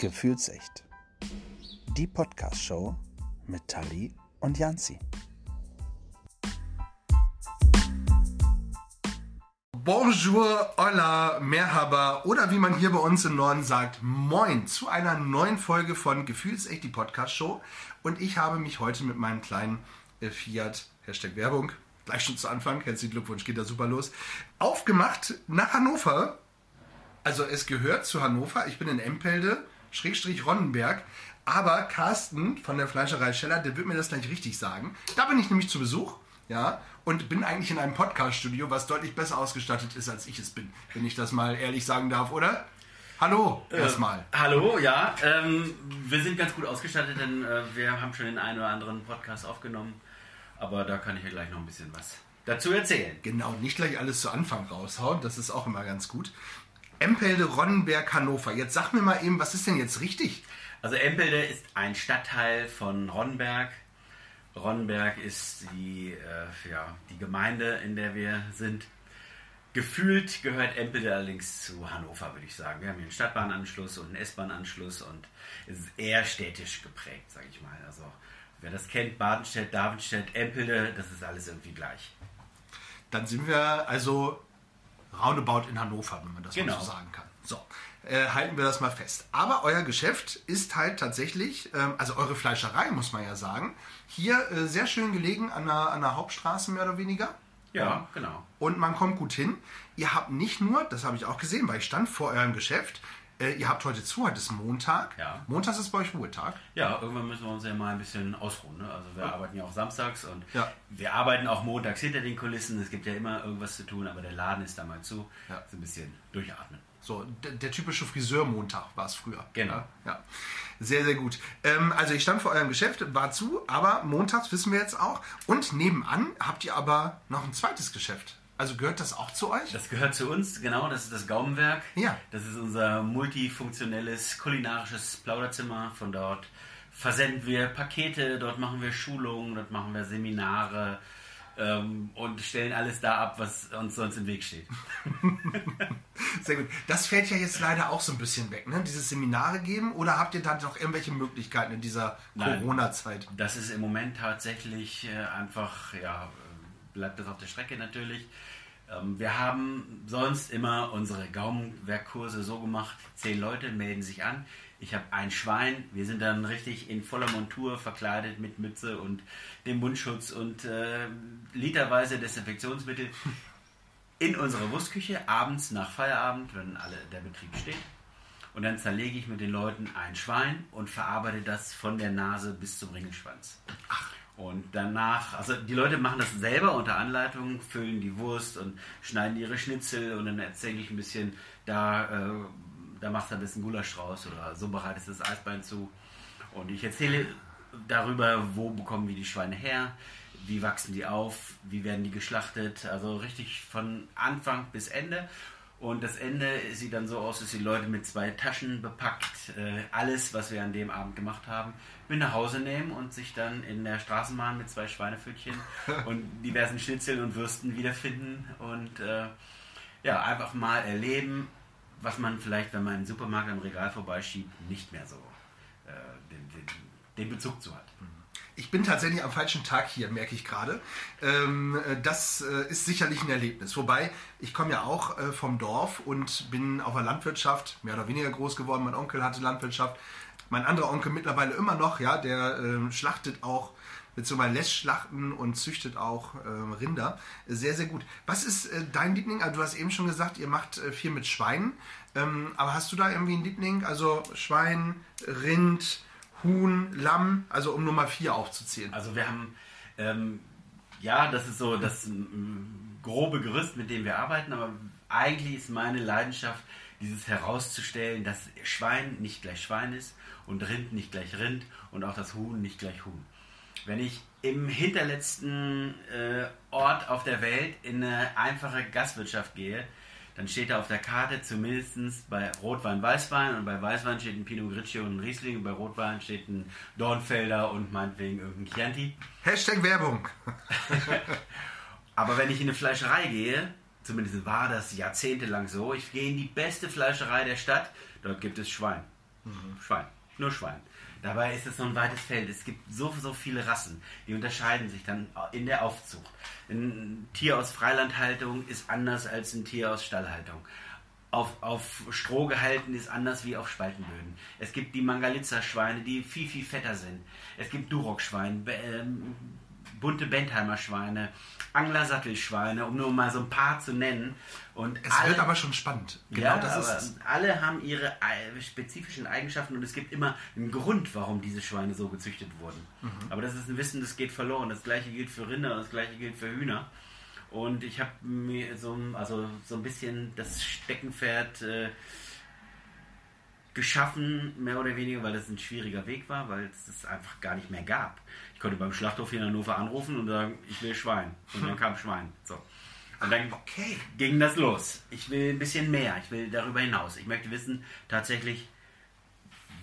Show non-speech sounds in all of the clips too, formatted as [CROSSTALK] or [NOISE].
Gefühlsecht. Die Podcast-Show mit Tali und Janzi. Bonjour, hola, merhaba oder wie man hier bei uns im Norden sagt, moin zu einer neuen Folge von Gefühlsecht, die Podcast-Show. Und ich habe mich heute mit meinem kleinen äh, Fiat, Hashtag Werbung, gleich schon zu Anfang, herzlichen Glückwunsch, geht da super los, aufgemacht nach Hannover. Also es gehört zu Hannover, ich bin in Empelde, Schrägstrich Ronnenberg. Aber Carsten von der Fleischerei Scheller, der wird mir das gleich richtig sagen. Da bin ich nämlich zu Besuch, ja, und bin eigentlich in einem Podcast-Studio, was deutlich besser ausgestattet ist, als ich es bin, wenn ich das mal ehrlich sagen darf, oder? Hallo, Äh, erstmal. hallo, ja. Ähm, wir sind ganz gut ausgestattet, denn äh, wir haben schon den einen oder anderen Podcast aufgenommen. Aber da kann ich ja gleich noch ein bisschen was dazu erzählen. Genau, nicht gleich alles zu Anfang raushauen, das ist auch immer ganz gut. Empelde, Ronnenberg, Hannover. Jetzt sag mir mal eben, was ist denn jetzt richtig? Also Empelde ist ein Stadtteil von Ronnenberg. Ronnenberg ist die, äh, ja, die Gemeinde, in der wir sind. Gefühlt gehört Empelde allerdings zu Hannover, würde ich sagen. Wir haben hier einen Stadtbahnanschluss und einen S-Bahn-Anschluss und es ist eher städtisch geprägt, sage ich mal. Also wer das kennt, Badenstedt, Davidstedt, Empelde, das ist alles irgendwie gleich. Dann sind wir also roundabout in Hannover, wenn man das mal Genau. so sagen kann. So, äh, halten wir das mal fest. Aber euer Geschäft ist halt tatsächlich, ähm, also eure Fleischerei, muss man ja sagen, hier äh, sehr schön gelegen an der, an der Hauptstraße mehr oder weniger. Ja, genau. Und man kommt gut hin. Ihr habt nicht nur, das habe ich auch gesehen, weil ich stand vor eurem Geschäft, äh, ihr habt heute zu, heute ist Montag. Ja. Montags ist bei euch Ruhetag. Ja, irgendwann müssen wir uns ja mal ein bisschen ausruhen. Ne? Also wir arbeiten ja auch samstags und Ja. wir arbeiten auch montags hinter den Kulissen. Es gibt ja immer irgendwas zu tun, aber der Laden ist da mal zu. Ja. So ein bisschen durchatmen. So, der, der typische Friseurmontag war es früher. Genau. Ja, ja. Sehr, sehr gut. Ähm, also ich stand vor eurem Geschäft, war zu, aber montags wissen wir jetzt auch. Und nebenan habt ihr aber noch ein zweites Geschäft. Also gehört das auch zu euch? Das gehört zu uns, genau, das ist das Gaumenwerk. Ja. Das ist unser multifunktionelles kulinarisches Plauderzimmer. Von dort versenden wir Pakete, dort machen wir Schulungen, dort machen wir Seminare ähm, und stellen alles da ab, was uns sonst im Weg steht. [LAUGHS] Sehr gut. Das fällt ja jetzt leider auch so ein bisschen weg, ne? Dieses Seminare geben oder habt ihr da noch irgendwelche Möglichkeiten in dieser. Corona-Zeit? Das ist im Moment tatsächlich äh, einfach, ja, äh, bleibt das auf der Strecke natürlich. Ähm, wir haben sonst immer unsere Gaumenwerkkurse so gemacht, zehn Leute melden sich an. Ich habe ein Schwein, wir sind dann richtig in voller Montur verkleidet mit Mütze und dem Mundschutz und äh, literweise Desinfektionsmittel in unserer Wurstküche abends nach Feierabend, wenn alle der Betrieb steht. Und dann zerlege ich mit den Leuten ein Schwein und verarbeite das von der Nase bis zum Ringelschwanz. Und danach, also die Leute machen das selber unter Anleitung, füllen die Wurst und schneiden ihre Schnitzel und dann erzähle ich ein bisschen, da, äh, da machst du ein bisschen Gulasch draus oder so bereitest du das Eisbein zu. Und ich erzähle darüber, wo bekommen wir die Schweine her, wie wachsen die auf, wie werden die geschlachtet, also richtig von Anfang bis Ende. Und das Ende sieht dann so aus, dass die Leute mit zwei Taschen bepackt äh, alles, was wir an dem Abend gemacht haben, mit nach Hause nehmen und sich dann in der Straßenbahn mit zwei Schweinepfötchen [LAUGHS] und diversen Schnitzeln und Würsten wiederfinden und äh, ja, einfach mal erleben, was man vielleicht, wenn man im Supermarkt am Regal vorbeischiebt, nicht mehr so äh, den, den, den Bezug zu hat. Ich bin tatsächlich am falschen Tag hier, merke ich gerade. Ähm, äh, das äh, ist sicherlich ein Erlebnis. Wobei, ich komme ja auch äh, vom Dorf und bin auf der Landwirtschaft mehr oder weniger groß geworden. Mein Onkel hatte Landwirtschaft. Mein anderer Onkel mittlerweile immer noch, ja, der ähm, schlachtet auch, beziehungsweise lässt schlachten und züchtet auch ähm, Rinder. Sehr, sehr gut. Was ist äh, dein Liebling? Also, du hast eben schon gesagt, ihr macht äh, viel mit Schweinen. Ähm, aber hast du da irgendwie einen Liebling? Also Schwein, Rind, Huhn, Lamm, also um Nummer 4 aufzuzählen. Also wir haben, ähm, ja, das ist so das mm, grobe Gerüst, mit dem wir arbeiten, aber eigentlich ist meine Leidenschaft, dieses herauszustellen, dass Schwein nicht gleich Schwein ist und Rind nicht gleich Rind und auch das Huhn nicht gleich Huhn. Wenn ich im hinterletzten äh, Ort auf der Welt in eine einfache Gastwirtschaft gehe, dann steht da auf der Karte zumindest bei Rotwein Weißwein und bei Weißwein steht ein Pinot Grigio und ein Riesling und bei Rotwein steht ein Dornfelder und meinetwegen irgendein Chianti. Hashtag Werbung. [LAUGHS] Aber wenn ich in eine Fleischerei gehe, zumindest war das jahrzehntelang so, ich gehe in die beste Fleischerei der Stadt, dort gibt es Schwein. Schwein. Nur Schwein. Dabei ist es so ein weites Feld. Es gibt so, so viele Rassen, die unterscheiden sich dann in der Aufzucht. Ein Tier aus Freilandhaltung ist anders als ein Tier aus Stallhaltung. Auf, auf Stroh gehalten ist anders wie auf Spaltenböden. Es gibt die Mangalitza-Schweine, die viel, viel fetter sind. Es gibt Duroc-Schweine, ähm, bunte Bentheimer Schweine, Anglersattelschweine, um nur mal so ein paar zu nennen. Und es alle, wird aber schon spannend. Genau, ja, das ist es. Alle haben ihre spezifischen Eigenschaften und es gibt immer einen Grund, warum diese Schweine so gezüchtet wurden. Mhm. Aber das ist ein Wissen, das geht verloren. Das gleiche gilt für Rinder, das gleiche gilt für Hühner. Und ich habe mir so, also so ein bisschen das Steckenpferd äh, geschaffen, mehr oder weniger, weil das ein schwieriger Weg war, weil es es einfach gar nicht mehr gab. Ich konnte beim Schlachthof hier in Hannover anrufen und sagen, ich will Schwein. Und dann kam Schwein. So. Und dann okay. ging das los. Ich will ein bisschen mehr, ich will darüber hinaus. Ich möchte wissen, tatsächlich,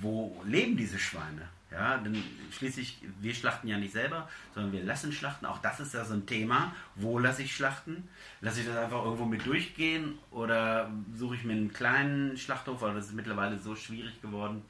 wo leben diese Schweine? Ja, denn schließlich, wir schlachten ja nicht selber, sondern wir lassen schlachten. Auch das ist ja so ein Thema. Wo lasse ich schlachten? Lasse ich das einfach irgendwo mit durchgehen oder suche ich mir einen kleinen Schlachthof? Weil das ist mittlerweile so schwierig geworden.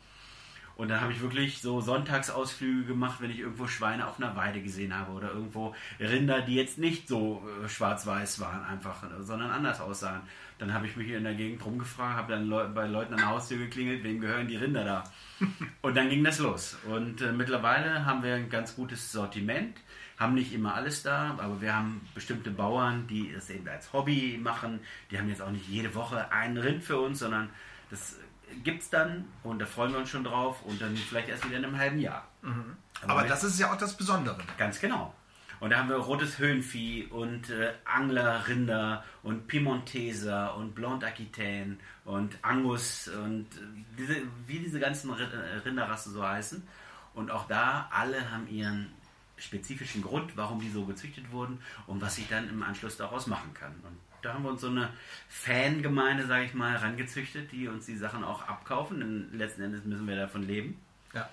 Und dann habe ich wirklich so Sonntagsausflüge gemacht, wenn ich irgendwo Schweine auf einer Weide gesehen habe oder irgendwo Rinder, die jetzt nicht so äh, schwarz-weiß waren einfach, sondern anders aussahen. Dann habe ich mich hier in der Gegend rumgefragt, habe dann Leu bei Leuten an der Haustür geklingelt, wem gehören die Rinder da? [LAUGHS] Und dann ging das los. Und äh, mittlerweile haben wir ein ganz gutes Sortiment, haben nicht immer alles da, aber wir haben bestimmte Bauern, die es eben als Hobby machen. Die haben jetzt auch nicht jede Woche einen Rind für uns, sondern das gibt es dann und da freuen wir uns schon drauf und dann vielleicht erst wieder in einem halben Jahr. Mhm. Aber, Aber das ist ja auch das Besondere. Ganz genau. Und da haben wir rotes Höhenvieh und äh, Anglerrinder und Piemonteser und Blond Aquitaine und Angus und äh, diese, wie diese ganzen äh, Rinderrassen so heißen. Und auch da, alle haben ihren spezifischen Grund, warum die so gezüchtet wurden und was ich dann im Anschluss daraus machen kann. Und da haben wir uns so eine Fangemeinde, sage ich mal, rangezüchtet, die uns die Sachen auch abkaufen. Denn letzten Endes müssen wir davon leben. Ja.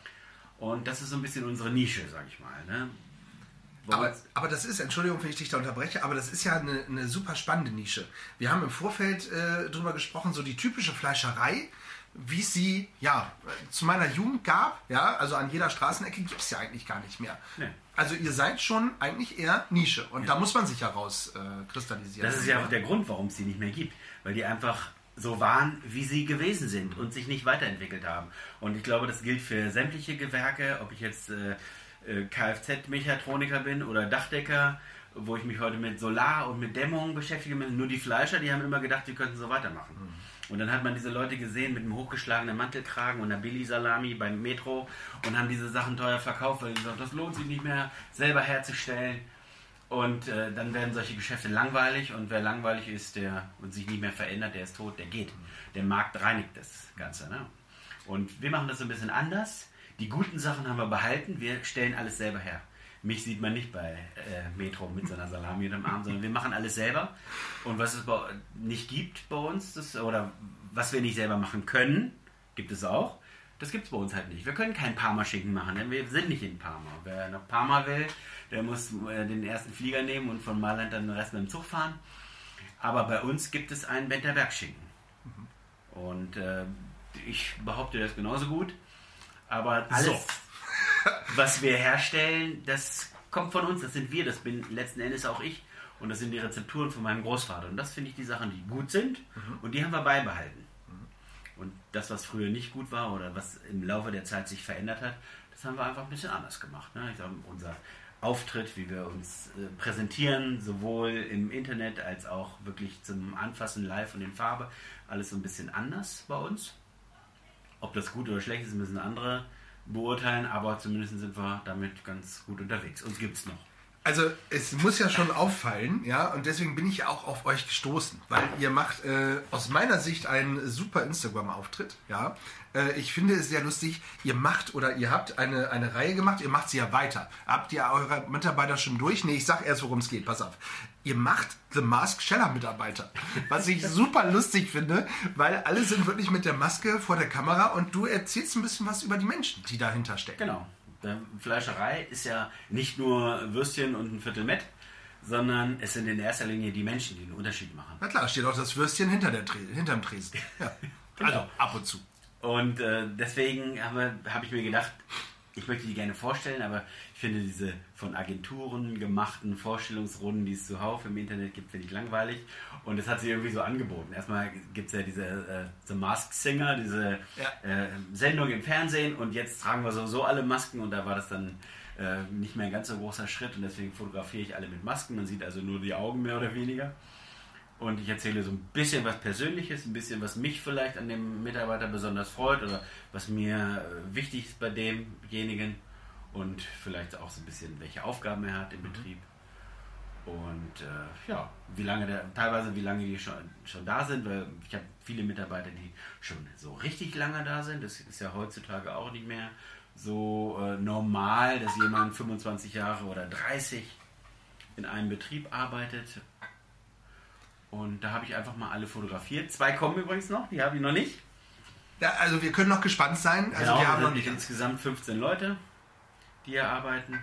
Und das ist so ein bisschen unsere Nische, sage ich mal. Ne? Aber, aber, das ist, Entschuldigung, wenn ich dich da unterbreche, aber das ist ja eine, eine super spannende Nische. Wir haben im Vorfeld äh, drüber gesprochen, so die typische Fleischerei, wie sie ja zu meiner Jugend gab, ja, also an jeder Straßenecke gibt es ja eigentlich gar nicht mehr. Nee. Also ihr seid schon eigentlich eher Nische und ja. da muss man sich herauskristallisieren. Äh, das ist ja auch der Grund, warum es sie nicht mehr gibt, weil die einfach so waren, wie sie gewesen sind und sich nicht weiterentwickelt haben. Und ich glaube, das gilt für sämtliche Gewerke, ob ich jetzt äh, äh Kfz-Mechatroniker bin oder Dachdecker, wo ich mich heute mit Solar und mit Dämmung beschäftige. Nur die Fleischer, die haben immer gedacht, die könnten so weitermachen. Mhm. Und dann hat man diese Leute gesehen mit einem hochgeschlagenen Mantelkragen und einer Billy-Salami beim Metro und haben diese Sachen teuer verkauft, weil sie gesagt das lohnt sich nicht mehr selber herzustellen. Und äh, dann werden solche Geschäfte langweilig und wer langweilig ist der und sich nicht mehr verändert, der ist tot, der geht. Der Markt reinigt das Ganze. Ne? Und wir machen das so ein bisschen anders. Die guten Sachen haben wir behalten, wir stellen alles selber her. Mich sieht man nicht bei äh, Metro mit seiner Salami unterm Arm, sondern wir machen alles selber. Und was es nicht gibt bei uns, das, oder was wir nicht selber machen können, gibt es auch. Das gibt es bei uns halt nicht. Wir können keinen Parma-Schinken machen, denn wir sind nicht in Parma. Wer nach Parma will, der muss äh, den ersten Flieger nehmen und von Mailand dann den Rest mit dem Zug fahren. Aber bei uns gibt es einen Benter Bergschinken. Mhm. Und äh, ich behaupte das genauso gut. Aber alles, so was wir herstellen, das kommt von uns, das sind wir, das bin letzten Endes auch ich. Und das sind die Rezepturen von meinem Großvater. Und das finde ich die Sachen, die gut sind mhm. und die haben wir beibehalten. Mhm. Und das, was früher nicht gut war oder was im Laufe der Zeit sich verändert hat, das haben wir einfach ein bisschen anders gemacht. Ne? Ich sage, unser Auftritt, wie wir uns äh, präsentieren, sowohl im Internet als auch wirklich zum Anfassen live und in Farbe, alles so ein bisschen anders bei uns. Ob das gut oder schlecht ist, müssen andere beurteilen, aber zumindest sind wir damit ganz gut unterwegs. Uns gibt es noch. Also es muss ja schon auffallen, ja, und deswegen bin ich ja auch auf euch gestoßen, weil ihr macht äh, aus meiner Sicht einen super Instagram-Auftritt, ja. Äh, ich finde es sehr lustig, ihr macht oder ihr habt eine, eine Reihe gemacht, ihr macht sie ja weiter. Habt ihr eure Mitarbeiter schon durch? Nee, ich sag erst, worum es geht, pass auf. Ihr macht The Mask Scheller Mitarbeiter, was ich super lustig finde, weil alle sind wirklich mit der Maske vor der Kamera und du erzählst ein bisschen was über die Menschen, die dahinter stecken. Genau. Fleischerei ist ja nicht nur Würstchen und ein Viertel Mett, sondern es sind in erster Linie die Menschen, die einen Unterschied machen. Na klar, steht auch das Würstchen hinter der Tre hinterm Tresen. Ja. [LAUGHS] genau. Also ab und zu. Und äh, deswegen habe hab ich mir gedacht, ich möchte die gerne vorstellen, aber ich finde diese von Agenturen gemachten Vorstellungsrunden, die es zuhauf im Internet gibt, finde ich langweilig. Und das hat sich irgendwie so angeboten. Erstmal gibt es ja diese äh, The Mask Singer, diese ja. äh, Sendung im Fernsehen und jetzt tragen wir sowieso alle Masken und da war das dann äh, nicht mehr ein ganz so großer Schritt und deswegen fotografiere ich alle mit Masken. Man sieht also nur die Augen mehr oder weniger. Und ich erzähle so ein bisschen was Persönliches, ein bisschen, was mich vielleicht an dem Mitarbeiter besonders freut oder was mir äh, wichtig ist bei demjenigen und vielleicht auch so ein bisschen, welche Aufgaben er hat im mhm. Betrieb. Und äh, ja, wie lange der, teilweise wie lange die schon, schon da sind, weil ich habe viele Mitarbeiter, die schon so richtig lange da sind. Das ist ja heutzutage auch nicht mehr so äh, normal, dass jemand 25 Jahre oder 30 in einem Betrieb arbeitet und da habe ich einfach mal alle fotografiert. Zwei kommen übrigens noch, die habe ich noch nicht. Ja, also wir können noch gespannt sein. Also genau, wir haben noch nicht insgesamt 15 Leute, die hier arbeiten.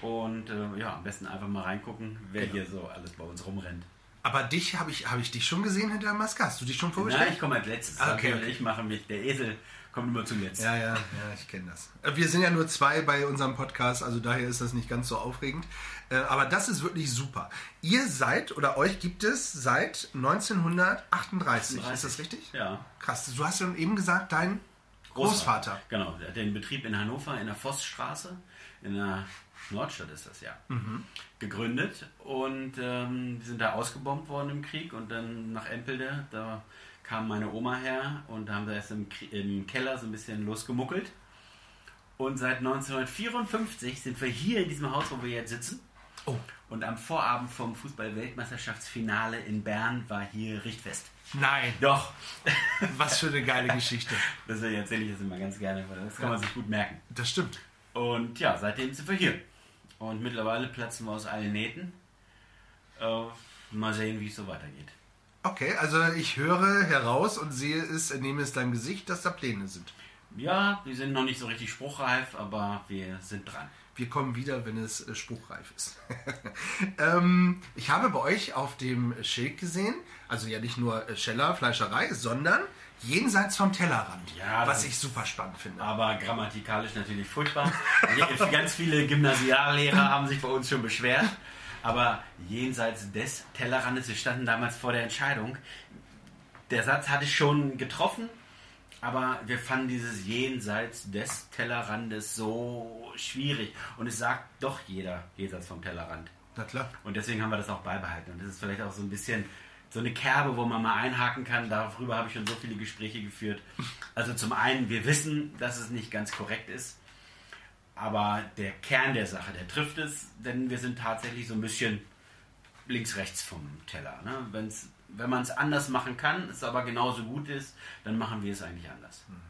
Und äh, ja, am besten einfach mal reingucken, wer genau. hier so alles bei uns rumrennt. Aber dich habe ich, hab ich dich schon gesehen hinter der Maske. Hast du dich schon vorgestellt? Nein, ich komme als letztes. Ah, okay, okay. Ich mache mich, der Esel kommt immer zuletzt. Ja, ja, ja, ich kenne das. Äh, wir sind ja nur zwei bei unserem Podcast, also daher ist das nicht ganz so aufregend. Äh, aber das ist wirklich super. Ihr seid oder euch gibt es seit 1938, 38. ist das richtig? Ja. Krass, du hast ja eben gesagt, dein Großvater. Großvater. Genau, der hat den Betrieb in Hannover in der Vossstraße, in der Nordstadt ist das ja, mhm. gegründet und ähm, sind da ausgebombt worden im Krieg und dann nach Empelde, da kam meine Oma her und da haben wir erst im, im Keller so ein bisschen losgemuckelt. Und seit 1954 sind wir hier in diesem Haus, wo wir jetzt sitzen. Oh. Und am Vorabend vom Fußball-Weltmeisterschaftsfinale in Bern war hier Richtfest. Nein. Doch. [LAUGHS] Was für eine geile Geschichte. Das erzähle ich jetzt immer ganz gerne, weil das kann man sich gut merken. Das stimmt. Und ja, seitdem sind wir hier. Und mittlerweile platzen wir aus allen Nähten. Äh, mal sehen, wie es so weitergeht. Okay, also ich höre heraus und sehe es, nehme es deinem Gesicht, dass da Pläne sind. Ja, die sind noch nicht so richtig spruchreif, aber wir sind dran. Wir kommen wieder, wenn es äh, spruchreif ist. [LAUGHS] ähm, ich habe bei euch auf dem Schild gesehen, also ja nicht nur äh, Scheller, Fleischerei, sondern jenseits vom Tellerrand, ja, was ich super spannend finde. Aber grammatikalisch natürlich furchtbar. [LAUGHS] Ganz viele Gymnasiallehrer haben sich bei uns schon beschwert. Aber jenseits des Tellerrandes, wir standen damals vor der Entscheidung. Der Satz hatte schon getroffen, aber wir fanden dieses jenseits des Tellerrandes so schwierig. Und es sagt doch jeder jenseits vom Tellerrand. Na klar. Und deswegen haben wir das auch beibehalten. Und das ist vielleicht auch so ein bisschen so eine Kerbe, wo man mal einhaken kann. Darüber habe ich schon so viele Gespräche geführt. Also zum einen, wir wissen, dass es nicht ganz korrekt ist. Aber der Kern der Sache, der trifft es, denn wir sind tatsächlich so ein bisschen links-rechts vom Teller. Ne? Wenn's, wenn man es anders machen kann, es aber genauso gut ist, dann machen wir es eigentlich anders. Mhm.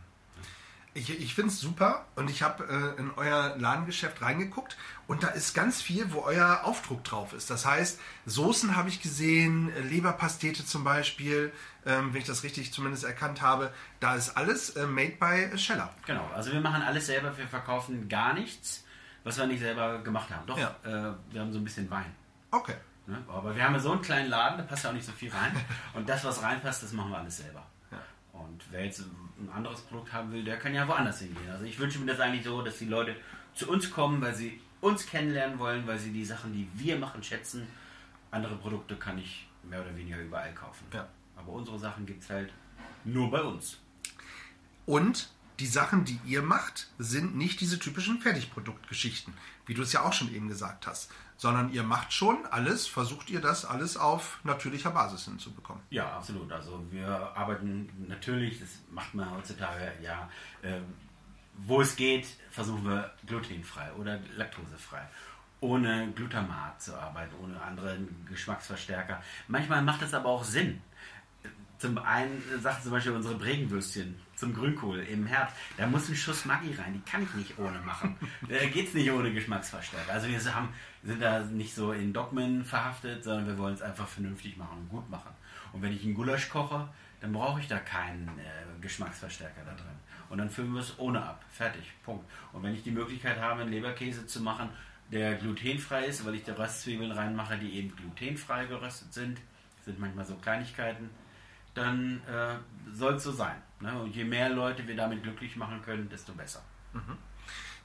Ich, ich finde es super und ich habe äh, in euer Ladengeschäft reingeguckt und da ist ganz viel, wo euer Aufdruck drauf ist. Das heißt, Soßen habe ich gesehen, Leberpastete zum Beispiel, ähm, wenn ich das richtig zumindest erkannt habe. Da ist alles äh, made by Scheller. Genau, also wir machen alles selber, wir verkaufen gar nichts, was wir nicht selber gemacht haben. Doch, ja. äh, wir haben so ein bisschen Wein. Okay. Ne? Aber wir haben ja so einen kleinen Laden, da passt ja auch nicht so viel rein. [LAUGHS] und das, was reinpasst, das machen wir alles selber. Und wer jetzt ein anderes Produkt haben will, der kann ja woanders hingehen. Also ich wünsche mir das eigentlich so, dass die Leute zu uns kommen, weil sie uns kennenlernen wollen, weil sie die Sachen, die wir machen, schätzen. Andere Produkte kann ich mehr oder weniger überall kaufen. Ja. Aber unsere Sachen gibt es halt nur bei uns. Und die Sachen, die ihr macht, sind nicht diese typischen Fertigproduktgeschichten, wie du es ja auch schon eben gesagt hast, sondern ihr macht schon alles, versucht ihr das alles auf natürlicher Basis hinzubekommen. Ja, absolut. Also wir arbeiten natürlich, das macht man heutzutage ja, äh, wo es geht, versuchen wir glutenfrei oder laktosefrei. Ohne Glutamat zu arbeiten, ohne andere Geschmacksverstärker. Manchmal macht das aber auch Sinn. Zum einen sagt zum Beispiel unsere Bregenwürstchen zum Grünkohl im Herbst, da muss ein Schuss Maggi rein, die kann ich nicht ohne machen. [LAUGHS] da geht es nicht ohne Geschmacksverstärker. Also wir haben, sind da nicht so in Dogmen verhaftet, sondern wir wollen es einfach vernünftig machen und gut machen. Und wenn ich einen Gulasch koche, dann brauche ich da keinen äh, Geschmacksverstärker da drin. Und dann füllen wir es ohne ab. Fertig. Punkt. Und wenn ich die Möglichkeit habe, einen Leberkäse zu machen, der glutenfrei ist, weil ich da Röstzwiebeln reinmache, die eben glutenfrei geröstet sind, sind manchmal so Kleinigkeiten, dann äh, soll es so sein. Ne? Und je mehr Leute wir damit glücklich machen können, desto besser.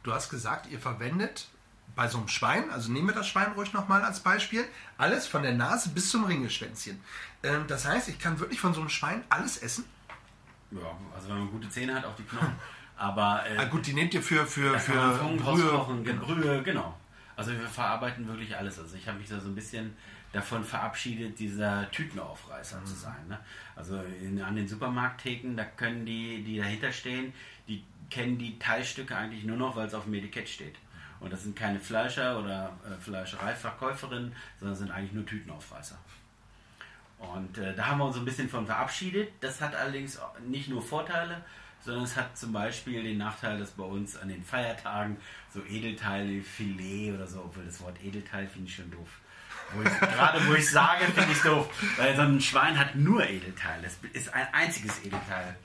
Du hast gesagt, ihr verwendet bei so einem Schwein, also nehmen wir das Schwein ruhig nochmal als Beispiel, alles von der Nase bis zum Ringelschwänzchen. Ähm, das heißt, ich kann wirklich von so einem Schwein alles essen. Ja, also wenn man gute Zähne hat, auch die Knochen. [LAUGHS] Aber äh, Ah, gut, die nehmt ihr für, für, für Brühe. rauskochen, ge- Brühe, genau. Also wir verarbeiten wirklich alles. Also ich habe mich da so ein bisschen davon verabschiedet, dieser Tütenaufreißer Mhm. zu sein. Ne? Also in, an den Supermarkttheken, da können die, die dahinter stehen, die kennen die Teilstücke eigentlich nur noch, weil es auf dem Etikett steht. Und das sind keine Fleischer oder äh, Fleischereiverkäuferinnen, sondern sind eigentlich nur Tütenaufreißer. Und äh, da haben wir uns ein bisschen von verabschiedet. Das hat allerdings nicht nur Vorteile, sondern es hat zum Beispiel den Nachteil, dass bei uns an den Feiertagen so Edelteile, Filet oder so, obwohl das Wort Edelteil finde ich schon doof. Gerade wo ich sage, finde ich doof. Weil so ein Schwein hat nur Edelteile. Das ist ein einziges Edelteil.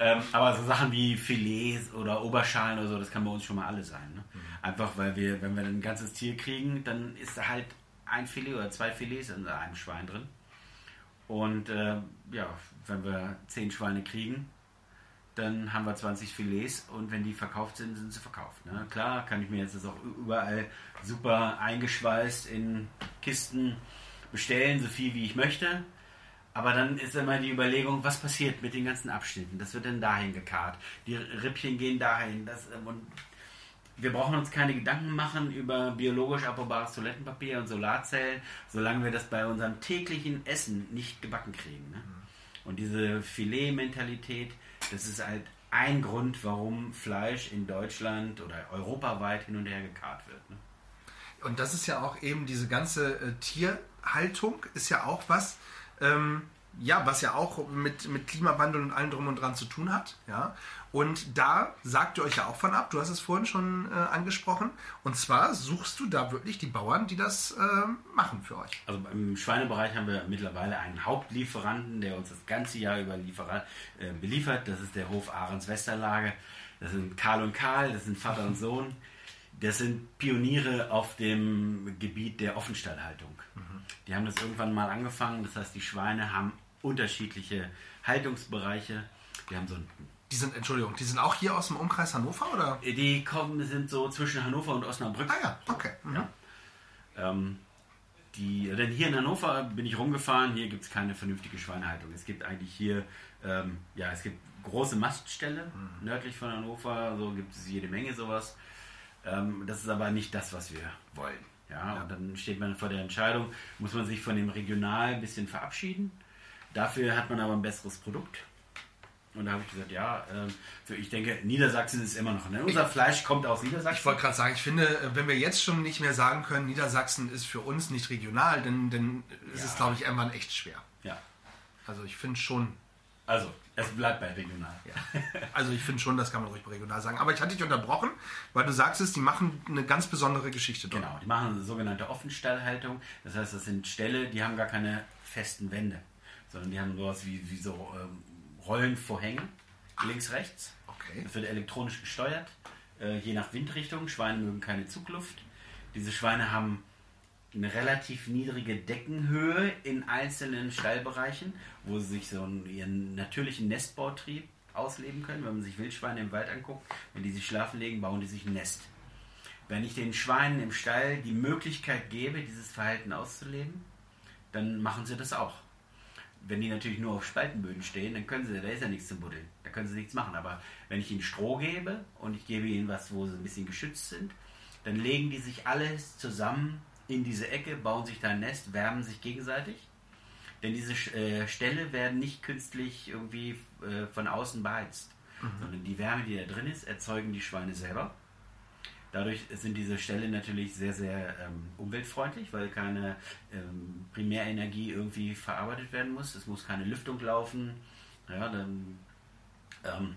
Ähm, aber so Sachen wie Filets oder Oberschalen oder so, das kann bei uns schon mal alles sein. Ne? Einfach weil wir, wenn wir ein ganzes Tier kriegen, dann ist da halt ein Filet oder zwei Filets in einem Schwein drin. Und äh, ja, wenn wir 10 Schweine kriegen, dann haben wir 20 Filets und wenn die verkauft sind, sind sie verkauft. Ne? Klar kann ich mir jetzt das auch überall super eingeschweißt in Kisten bestellen, so viel wie ich möchte. Aber dann ist immer die Überlegung, was passiert mit den ganzen Abschnitten? Das wird dann dahin gekarrt. Die Rippchen gehen dahin. Das, ähm, und wir brauchen uns keine Gedanken machen über biologisch abbaubares Toilettenpapier und Solarzellen, solange wir das bei unserem täglichen Essen nicht gebacken kriegen. Ne? Und diese Filet-Mentalität, das ist halt ein Grund, warum Fleisch in Deutschland oder europaweit hin und her gekarrt wird. Ne? Und das ist ja auch eben diese ganze äh, Tierhaltung, ist ja auch was, ähm, ja, was ja auch mit, mit Klimawandel und allem drum und dran zu tun hat. Ja? Und da sagt ihr euch ja auch von ab, du hast es vorhin schon äh, angesprochen. Und zwar suchst du da wirklich die Bauern, die das äh, machen für euch. Also im Schweinebereich haben wir mittlerweile einen Hauptlieferanten, der uns das ganze Jahr über liefer äh, beliefert. Das ist der Hof Ahrens Westerlage. Das sind Karl und Karl, das sind Vater und Sohn. Das sind Pioniere auf dem Gebiet der Offenstallhaltung. Die haben das irgendwann mal angefangen. Das heißt, die Schweine haben unterschiedliche Haltungsbereiche. Die haben so ein Die sind, Entschuldigung, die sind auch hier aus dem Umkreis Hannover oder? die kommen, sind so zwischen Hannover und Osnabrück. Ah ja, okay. Mhm. Ja. Ähm, die, denn hier in Hannover bin ich rumgefahren, hier gibt es keine vernünftige Schweinehaltung. Es gibt eigentlich hier, ähm, ja, es gibt große Mastställe nördlich von Hannover, so gibt es jede Menge sowas. Ähm, das ist aber nicht das, was wir wollen. Ja, und dann steht man vor der Entscheidung, muss man sich von dem Regional ein bisschen verabschieden. Dafür hat man aber ein besseres Produkt. Und da habe ich gesagt, ja, ähm, ich denke, Niedersachsen ist immer noch. Ne? Unser Fleisch kommt aus Niedersachsen. Ich wollte gerade sagen, ich finde, äh, wenn wir jetzt schon nicht mehr sagen können, Niedersachsen ist für uns nicht regional, dann, dann ist es, Ja. glaube ich, irgendwann echt schwer. ja, Also ich finde schon, also es bleibt bei regional. also ich finde schon, das kann man ruhig regional sagen. Aber ich hatte dich unterbrochen, weil du sagst es, die machen eine ganz besondere Geschichte dort. Genau, die machen eine sogenannte Offenstallhaltung. Das heißt, das sind Ställe, die haben gar keine festen Wände, sondern die haben sowas wie, wie so ähm, Rollenvorhänge, links, rechts. Okay. Das wird elektronisch gesteuert, äh, je nach Windrichtung. Schweine mögen keine Zugluft. Diese Schweine haben eine relativ niedrige Deckenhöhe in einzelnen Stallbereichen, wo sie sich so einen, ihren natürlichen Nestbautrieb ausleben können. Wenn man sich Wildschweine im Wald anguckt, wenn die sich schlafen legen, bauen die sich ein Nest. Wenn ich den Schweinen im Stall die Möglichkeit gebe, dieses Verhalten auszuleben, dann machen sie das auch. Wenn die natürlich nur auf Spaltenböden stehen, dann können sie, da ist ja nichts zum Buddeln. Da können sie nichts machen. Aber wenn ich ihnen Stroh gebe und ich gebe ihnen was, wo sie ein bisschen geschützt sind, dann legen die sich alles zusammen in diese Ecke, bauen sich da ein Nest, wärmen sich gegenseitig. Denn diese äh, Ställe werden nicht künstlich irgendwie äh, von außen beheizt, sondern die Wärme, die da drin ist, erzeugen die Schweine selber. Dadurch sind diese Ställe natürlich sehr, sehr ähm, umweltfreundlich, weil keine ähm, Primärenergie irgendwie verarbeitet werden muss. Es muss keine Lüftung laufen. Ja, dann ähm,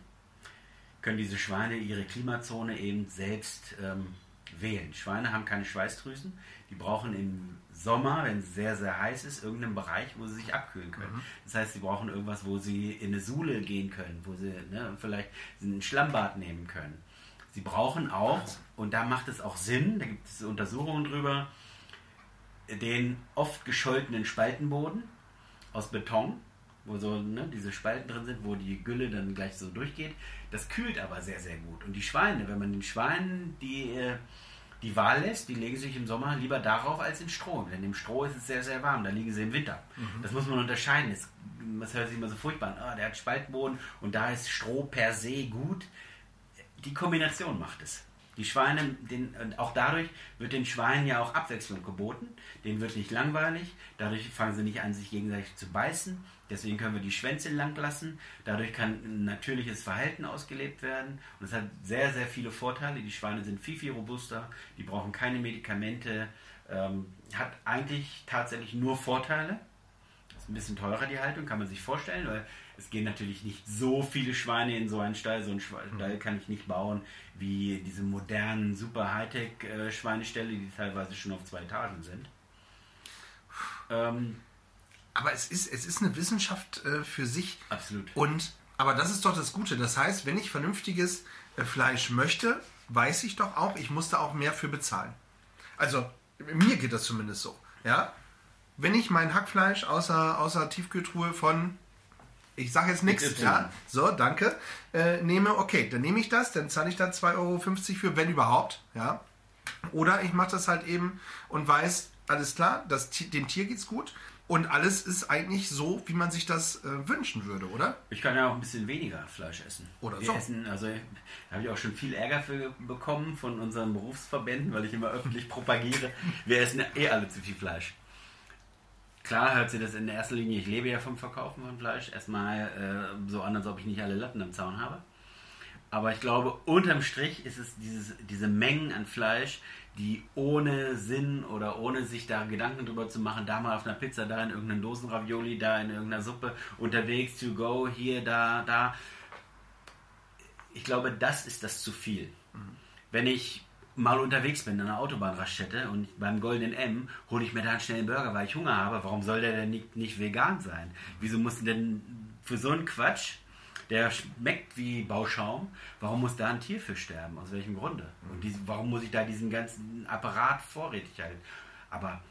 können diese Schweine ihre Klimazone eben selbst ähm, wählen. Schweine haben keine Schweißdrüsen. Die brauchen im Sommer, wenn es sehr, sehr heiß ist, irgendeinen Bereich, wo sie sich abkühlen können. Das heißt, sie brauchen irgendwas, wo sie in eine Suhle gehen können, wo sie ne, vielleicht ein Schlammbad nehmen können. Sie brauchen auch, und da macht es auch Sinn, da gibt es Untersuchungen drüber, den oft gescholtenen Spaltenboden aus Beton, wo so ne, diese Spalten drin sind, wo die Gülle dann gleich so durchgeht. Das kühlt aber sehr, sehr gut. Und die Schweine, wenn man den Schweinen die, äh, die Wahl lässt, die legen sich im Sommer lieber darauf als in Stroh. Denn im Stroh ist es sehr, sehr warm, da liegen sie im Winter. Mhm. Das muss man unterscheiden. Das, das hört sich immer so furchtbar an. Oh, der hat Spaltboden und da ist Stroh per se gut. Die Kombination macht es. Die Schweine, den, auch dadurch wird den Schweinen ja auch Abwechslung geboten. Denen wird nicht langweilig. Dadurch fangen sie nicht an, sich gegenseitig zu beißen. Deswegen können wir die Schwänze lang lassen. Dadurch kann ein natürliches Verhalten ausgelebt werden. Und es hat sehr, sehr viele Vorteile. Die Schweine sind viel, viel robuster. Die brauchen keine Medikamente. Ähm, hat eigentlich tatsächlich nur Vorteile. Ist ein bisschen teurer die Haltung, kann man sich vorstellen, weil es gehen natürlich nicht so viele Schweine in so einen Stall. So einen Stall kann ich nicht bauen wie diese modernen, super Hightech-Schweineställe, die teilweise schon auf zwei Etagen sind. Ähm, aber es ist, es ist eine Wissenschaft äh, für sich. Absolut. Und, aber das ist doch das Gute. Das heißt, wenn ich vernünftiges äh, Fleisch möchte, weiß ich doch auch, ich muss da auch mehr für bezahlen. Also, mir geht das zumindest so. Ja? Wenn ich mein Hackfleisch außer, außer Tiefkühltruhe von ich sage jetzt nichts, ja, so, danke, äh, nehme, okay, dann nehme ich das, dann zahle ich da 2,50 Euro für, wenn überhaupt, ja. Oder ich mache das halt eben und weiß, alles klar, das, dem Tier geht's gut und alles ist eigentlich so, wie man sich das äh, wünschen würde, oder? Ich kann ja auch ein bisschen weniger Fleisch essen. Oder Wir so. Essen, also da habe ich auch schon viel Ärger für bekommen von unseren Berufsverbänden, weil ich immer öffentlich propagiere, wir essen eh alle zu viel Fleisch. Klar hört sich das in erster Linie, ich lebe ja vom Verkaufen von Fleisch, erstmal äh, so an, als ob ich nicht alle Latten am Zaun habe. Aber ich glaube, unterm Strich ist es dieses, diese Mengen an Fleisch, die ohne Sinn oder ohne sich da Gedanken drüber zu machen, da mal auf einer Pizza, da in irgendeinem Dosenravioli, da in irgendeiner Suppe, unterwegs, to go, hier, da, da. Ich glaube, das ist das zu viel. Mhm. Wenn ich mal unterwegs bin, in einer Autobahnraststätte und beim Goldenen M hole ich mir da einen schnellen Burger, weil ich Hunger habe. Warum soll der denn nicht, nicht vegan sein? Wieso muss denn für so einen Quatsch, der schmeckt wie Bauschaum, warum muss da ein Tier für sterben? Aus welchem Grunde? Und die, warum muss ich da diesen ganzen Apparat vorrätig halten? Aber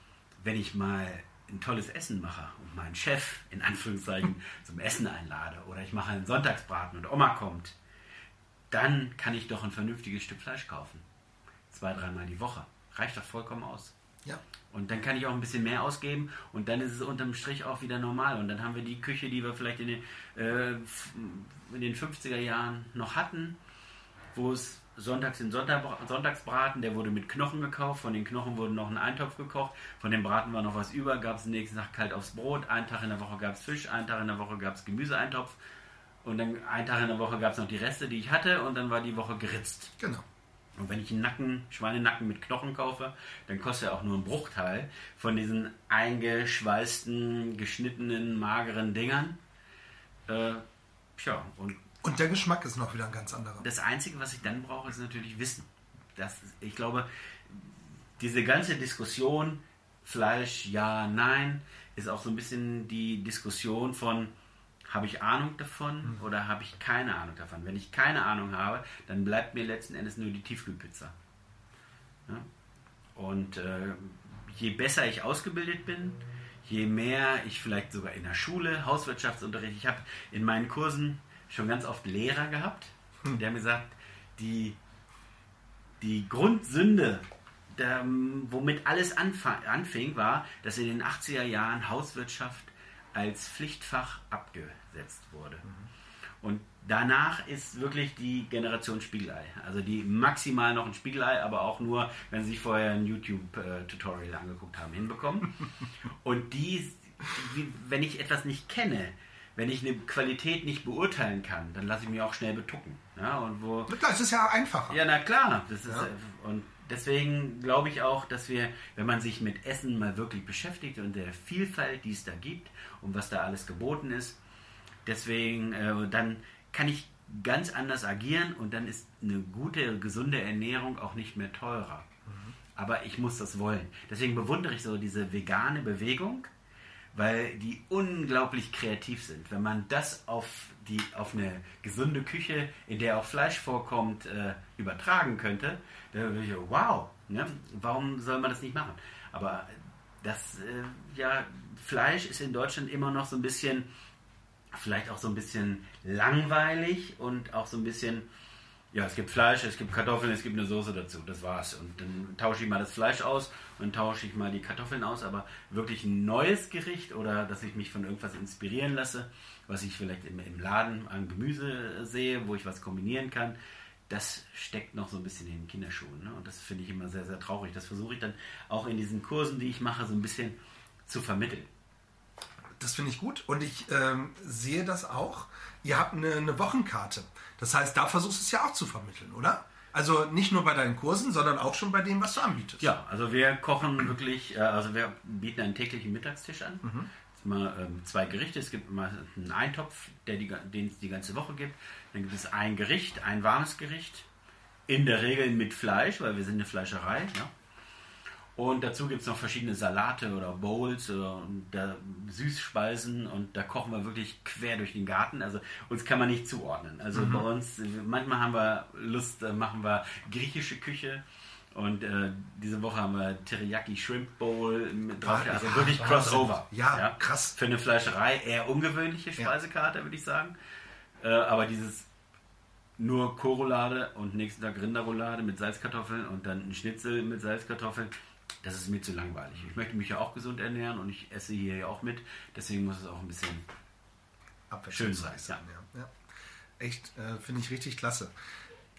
wenn ich mal ein tolles Essen mache und meinen Chef in Anführungszeichen [LAUGHS] zum Essen einlade oder ich mache einen Sonntagsbraten und Oma kommt, dann kann ich doch ein vernünftiges Stück Fleisch kaufen zwei, dreimal die Woche. Reicht doch vollkommen aus. Ja. Und dann kann ich auch ein bisschen mehr ausgeben und dann ist es unterm Strich auch wieder normal. Und dann haben wir die Küche, die wir vielleicht in den, äh, in den 50er Jahren noch hatten, wo es sonntags den Sonntag, Sonntagsbraten, der wurde mit Knochen gekauft, von den Knochen wurde noch ein Eintopf gekocht, von dem Braten war noch was über, gab es den nächsten Tag kalt aufs Brot, einen Tag in der Woche gab es Fisch, einen Tag in der Woche gab es Gemüseeintopf und dann einen Tag in der Woche gab es noch die Reste, die ich hatte und dann war die Woche geritzt. Genau. Und wenn ich einen Nacken, Schweinenacken mit Knochen kaufe, dann kostet er auch nur einen Bruchteil von diesen eingeschweißten, geschnittenen, mageren Dingern. Äh, tja, und, und der Geschmack ist noch wieder ein ganz anderer. Das Einzige, was ich dann brauche, ist natürlich Wissen. Das, ich glaube, diese ganze Diskussion, Fleisch, ja, nein, ist auch so ein bisschen die Diskussion von, habe ich Ahnung davon mhm. oder habe ich keine Ahnung davon? Wenn ich keine Ahnung habe, dann bleibt mir letzten Endes nur die Tiefkühlpizza. Ja? Und äh, je besser ich ausgebildet bin, je mehr ich vielleicht sogar in der Schule, Hauswirtschaftsunterricht, ich habe in meinen Kursen schon ganz oft Lehrer gehabt, mhm. der mir gesagt, die, die Grundsünde, der, womit alles anfing, war, dass in den 80er Jahren Hauswirtschaft als Pflichtfach abgesetzt wurde. Mhm. Und danach ist wirklich die Generation Spiegelei. Also die maximal noch ein Spiegelei, aber auch nur, wenn sie sich vorher ein YouTube-Tutorial angeguckt haben, hinbekommen. [LAUGHS] Und die, wenn ich etwas nicht kenne, wenn ich eine Qualität nicht beurteilen kann, dann lasse ich mich auch schnell betucken. Ja, und wo, das ist ja einfacher. Ja, na klar. Das ist, ja. Und deswegen glaube ich auch, dass wir, wenn man sich mit Essen mal wirklich beschäftigt und der Vielfalt, die es da gibt und was da alles geboten ist, deswegen, äh, dann kann ich ganz anders agieren und dann ist eine gute, gesunde Ernährung auch nicht mehr teurer. Mhm. Aber ich muss das wollen. Deswegen bewundere ich so diese vegane Bewegung, weil die unglaublich kreativ sind. Wenn man das auf, die, auf eine gesunde Küche, in der auch Fleisch vorkommt, äh, übertragen könnte, wow, ne? warum soll man das nicht machen? Aber das, äh, ja, Fleisch ist in Deutschland immer noch so ein bisschen vielleicht auch so ein bisschen langweilig und auch so ein bisschen, ja, es gibt Fleisch, es gibt Kartoffeln, es gibt eine Soße dazu, das war's. Und dann tausche ich mal das Fleisch aus und tausche ich mal die Kartoffeln aus, aber wirklich ein neues Gericht oder dass ich mich von irgendwas inspirieren lasse, was ich vielleicht im, im Laden an Gemüse sehe, wo ich was kombinieren kann, das steckt noch so ein bisschen in den Kinderschuhen. Ne? Und das finde ich immer sehr, sehr traurig. Das versuche ich dann auch in diesen Kursen, die ich mache, so ein bisschen zu vermitteln. Das finde ich gut und ich ähm, sehe das auch. Ihr habt eine, eine Wochenkarte. Das heißt, da versuchst du es ja auch zu vermitteln, oder? Also nicht nur bei deinen Kursen, sondern auch schon bei dem, was du anbietest. Ja, also wir kochen wirklich, äh, also wir bieten einen täglichen Mittagstisch an. Mhm. Immer ähm, zwei Gerichte. Es gibt immer einen Eintopf, der die, den es die ganze Woche gibt. Dann gibt es ein Gericht, ein warmes Gericht. In der Regel mit Fleisch, weil wir sind eine Fleischerei. Ja. Und dazu gibt es noch verschiedene Salate oder Bowls oder Süßspeisen und da kochen wir wirklich quer durch den Garten. Also uns kann man nicht zuordnen. Also mhm. bei uns, manchmal haben wir Lust, äh, machen wir griechische Küche. Und äh, diese Woche haben wir Teriyaki Shrimp Bowl mit drauf. Also wirklich Crossover. Ja, ja, krass. Für eine Fleischerei eher ungewöhnliche Speisekarte, ja. würde ich sagen. Äh, aber dieses nur Korolade und nächsten Tag Rinderroulade mit Salzkartoffeln und dann ein Schnitzel mit Salzkartoffeln das ist mir zu langweilig. Ich möchte mich ja auch gesund ernähren und ich esse hier ja auch mit. Deswegen muss es auch ein bisschen schön sein. Ja. Ja. Echt, äh, finde ich richtig klasse.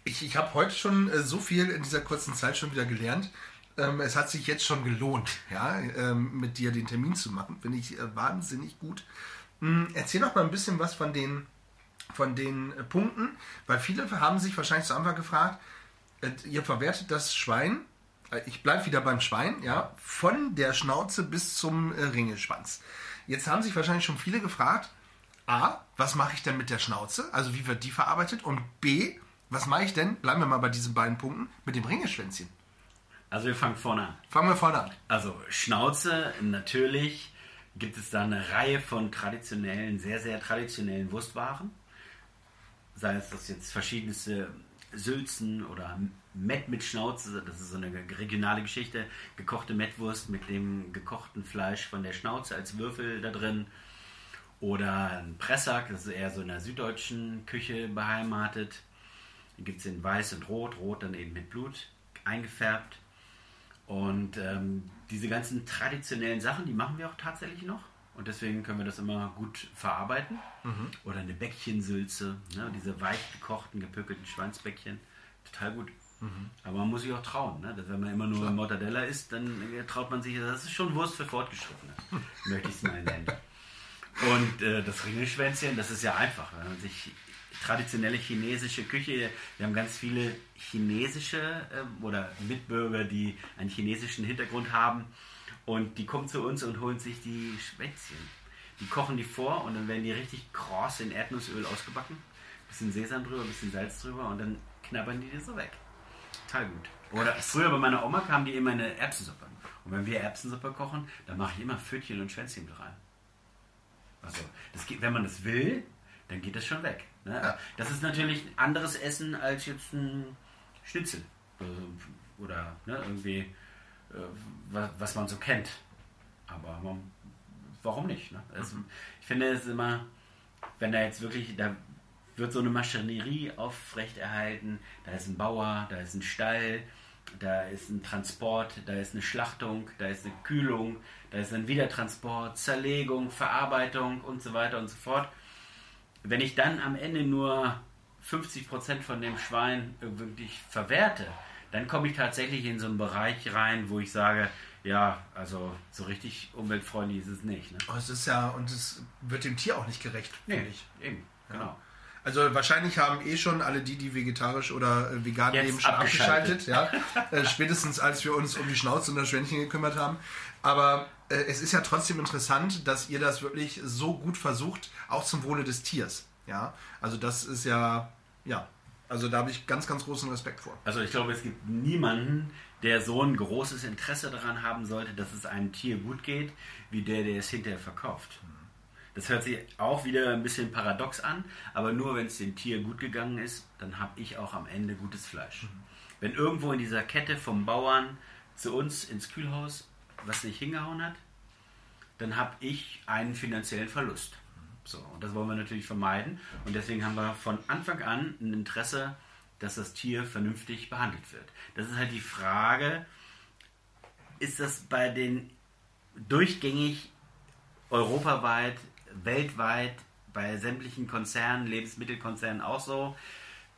Ich, ich habe heute schon äh, so viel in dieser kurzen Zeit schon wieder gelernt. Ähm, es hat sich jetzt schon gelohnt, ja, ähm, mit dir den Termin zu machen. Finde ich äh, wahnsinnig gut. Ähm, erzähl doch mal ein bisschen was von den, von den äh, Punkten, weil viele haben sich wahrscheinlich zu Anfang gefragt, äh, ihr verwertet das Schwein äh, ich bleibe wieder beim Schwein, ja, von der Schnauze bis zum Ringelschwanz. Jetzt haben sich wahrscheinlich schon viele gefragt, A, was mache ich denn mit der Schnauze? Also wie wird die verarbeitet? Und B, was mache ich denn, bleiben wir mal bei diesen beiden Punkten, mit dem Ringelschwänzchen? Also wir fangen vorne an. Fangen wir vorne an. Also Schnauze, natürlich gibt es da eine Reihe von traditionellen, sehr, sehr traditionellen Wurstwaren. Sei es das jetzt verschiedenste Sülzen oder Mett mit Schnauze, das ist so eine regionale Geschichte, gekochte Mettwurst mit dem gekochten Fleisch von der Schnauze als Würfel da drin. Oder ein Pressack, das ist eher so in der süddeutschen Küche beheimatet. Den gibt es in weiß und rot, rot dann eben mit Blut eingefärbt. Und ähm, diese ganzen traditionellen Sachen, die machen wir auch tatsächlich noch. Und deswegen können wir das immer gut verarbeiten. Mhm. Oder eine Bäckchensülze, ne? diese weich gekochten, gepökelten Schwanzbäckchen. Total gut. Mhm. Aber man muss sich auch trauen. Ne? Dass, wenn man immer nur Klar. Mortadella isst, dann äh, traut man sich, das ist schon Wurst für Fortgeschrittene, [LAUGHS] möchte ich es mal nennen. Und äh, das Ringelschwänzchen, das ist ja einfach. Wenn man sich traditionelle chinesische Küche, wir haben ganz viele chinesische äh, oder Mitbürger, die einen chinesischen Hintergrund haben und die kommen zu uns und holen sich die Schwänzchen. Die kochen die vor und dann werden die richtig kross in Erdnussöl ausgebacken. Bisschen Sesam drüber, bisschen Salz drüber und dann knabbern die die so weg total gut. Oder früher bei meiner Oma kam die immer eine Erbsensuppe. Und wenn wir Erbsensuppe kochen, dann mache ich immer Pfötchen und Schwänzchen mit rein. Also, das geht, wenn man das will, dann geht das schon weg. Ne? Das ist natürlich ein anderes Essen als jetzt ein Schnitzel. Oder ne, irgendwie, was, was, man so kennt. Aber man, warum nicht? Ne? Also, ich finde es immer, wenn da jetzt wirklich, da wird so eine Maschinerie aufrechterhalten. Da ist ein Bauer, da ist ein Stall, da ist ein Transport, da ist eine Schlachtung, da ist eine Kühlung, da ist ein Wiedertransport, Zerlegung, Verarbeitung und so weiter und so fort. Wenn ich dann am Ende nur 50% von dem Schwein wirklich verwerte, dann komme ich tatsächlich in so einen Bereich rein, wo ich sage, ja, also so richtig umweltfreundlich ist es nicht. Ne? Oh, es ist ja, und es wird dem Tier auch nicht gerecht, nee, ich. Eben, genau. Ja. Also wahrscheinlich haben eh schon alle die, die vegetarisch oder äh, vegan Jetzt leben, schon abgeschaltet. abgeschaltet ja? [LAUGHS] äh, spätestens als wir uns um die Schnauze und das Schwänzchen gekümmert haben. Aber äh, es ist ja trotzdem interessant, dass ihr das wirklich so gut versucht, auch zum Wohle des Tiers. Ja, also das ist ja, ja, also da habe ich ganz, ganz großen Respekt vor. Also ich glaube, es gibt niemanden, der so ein großes Interesse daran haben sollte, dass es einem Tier gut geht, wie der, der es hinterher verkauft. Das hört sich auch wieder ein bisschen paradox an, aber nur wenn es dem Tier gut gegangen ist, dann habe ich auch am Ende gutes Fleisch. Wenn irgendwo in dieser Kette vom Bauern zu uns ins Kühlhaus was nicht hingehauen hat, dann habe ich einen finanziellen Verlust. So, und das wollen wir natürlich vermeiden. Und deswegen haben wir von Anfang an ein Interesse, dass das Tier vernünftig behandelt wird. Das ist halt die Frage, ist das bei den durchgängig europaweit, weltweit, bei sämtlichen Konzernen, Lebensmittelkonzernen auch so?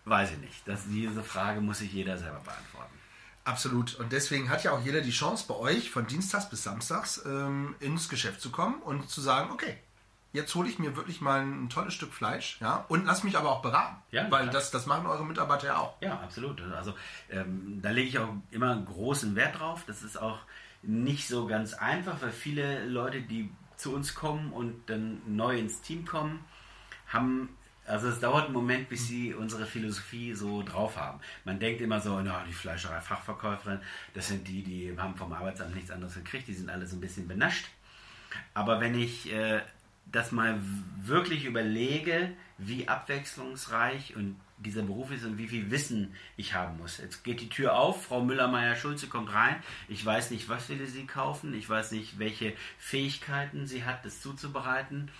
Weiß ich nicht. Das, diese Frage muss sich jeder selber beantworten. Absolut. Und deswegen hat ja auch jeder die Chance, bei euch von Dienstags bis Samstags ähm, ins Geschäft zu kommen und zu sagen, okay, jetzt hole ich mir wirklich mal ein tolles Stück Fleisch, ja, und lass mich aber auch beraten. Ja, weil klar. das, das machen eure Mitarbeiter ja auch. Ja, absolut. Also ähm, da lege ich auch immer großen Wert drauf. Das ist auch nicht so ganz einfach, weil viele Leute, die zu uns kommen und dann neu ins Team kommen, haben, also es dauert einen Moment, bis sie unsere Philosophie so drauf haben. Man denkt immer so, na, die Fleischerei-Fachverkäuferin, das sind die, die haben vom Arbeitsamt nichts anderes gekriegt, die sind alle so ein bisschen benascht. Aber wenn ich äh, das mal wirklich überlege, wie abwechslungsreich und dieser Beruf ist und wie viel Wissen ich haben muss. Jetzt geht die Tür auf, Frau Müller-Meyer-Schulze kommt rein. Ich weiß nicht, was will sie kaufen. Ich weiß nicht, welche Fähigkeiten sie hat, das zuzubereiten.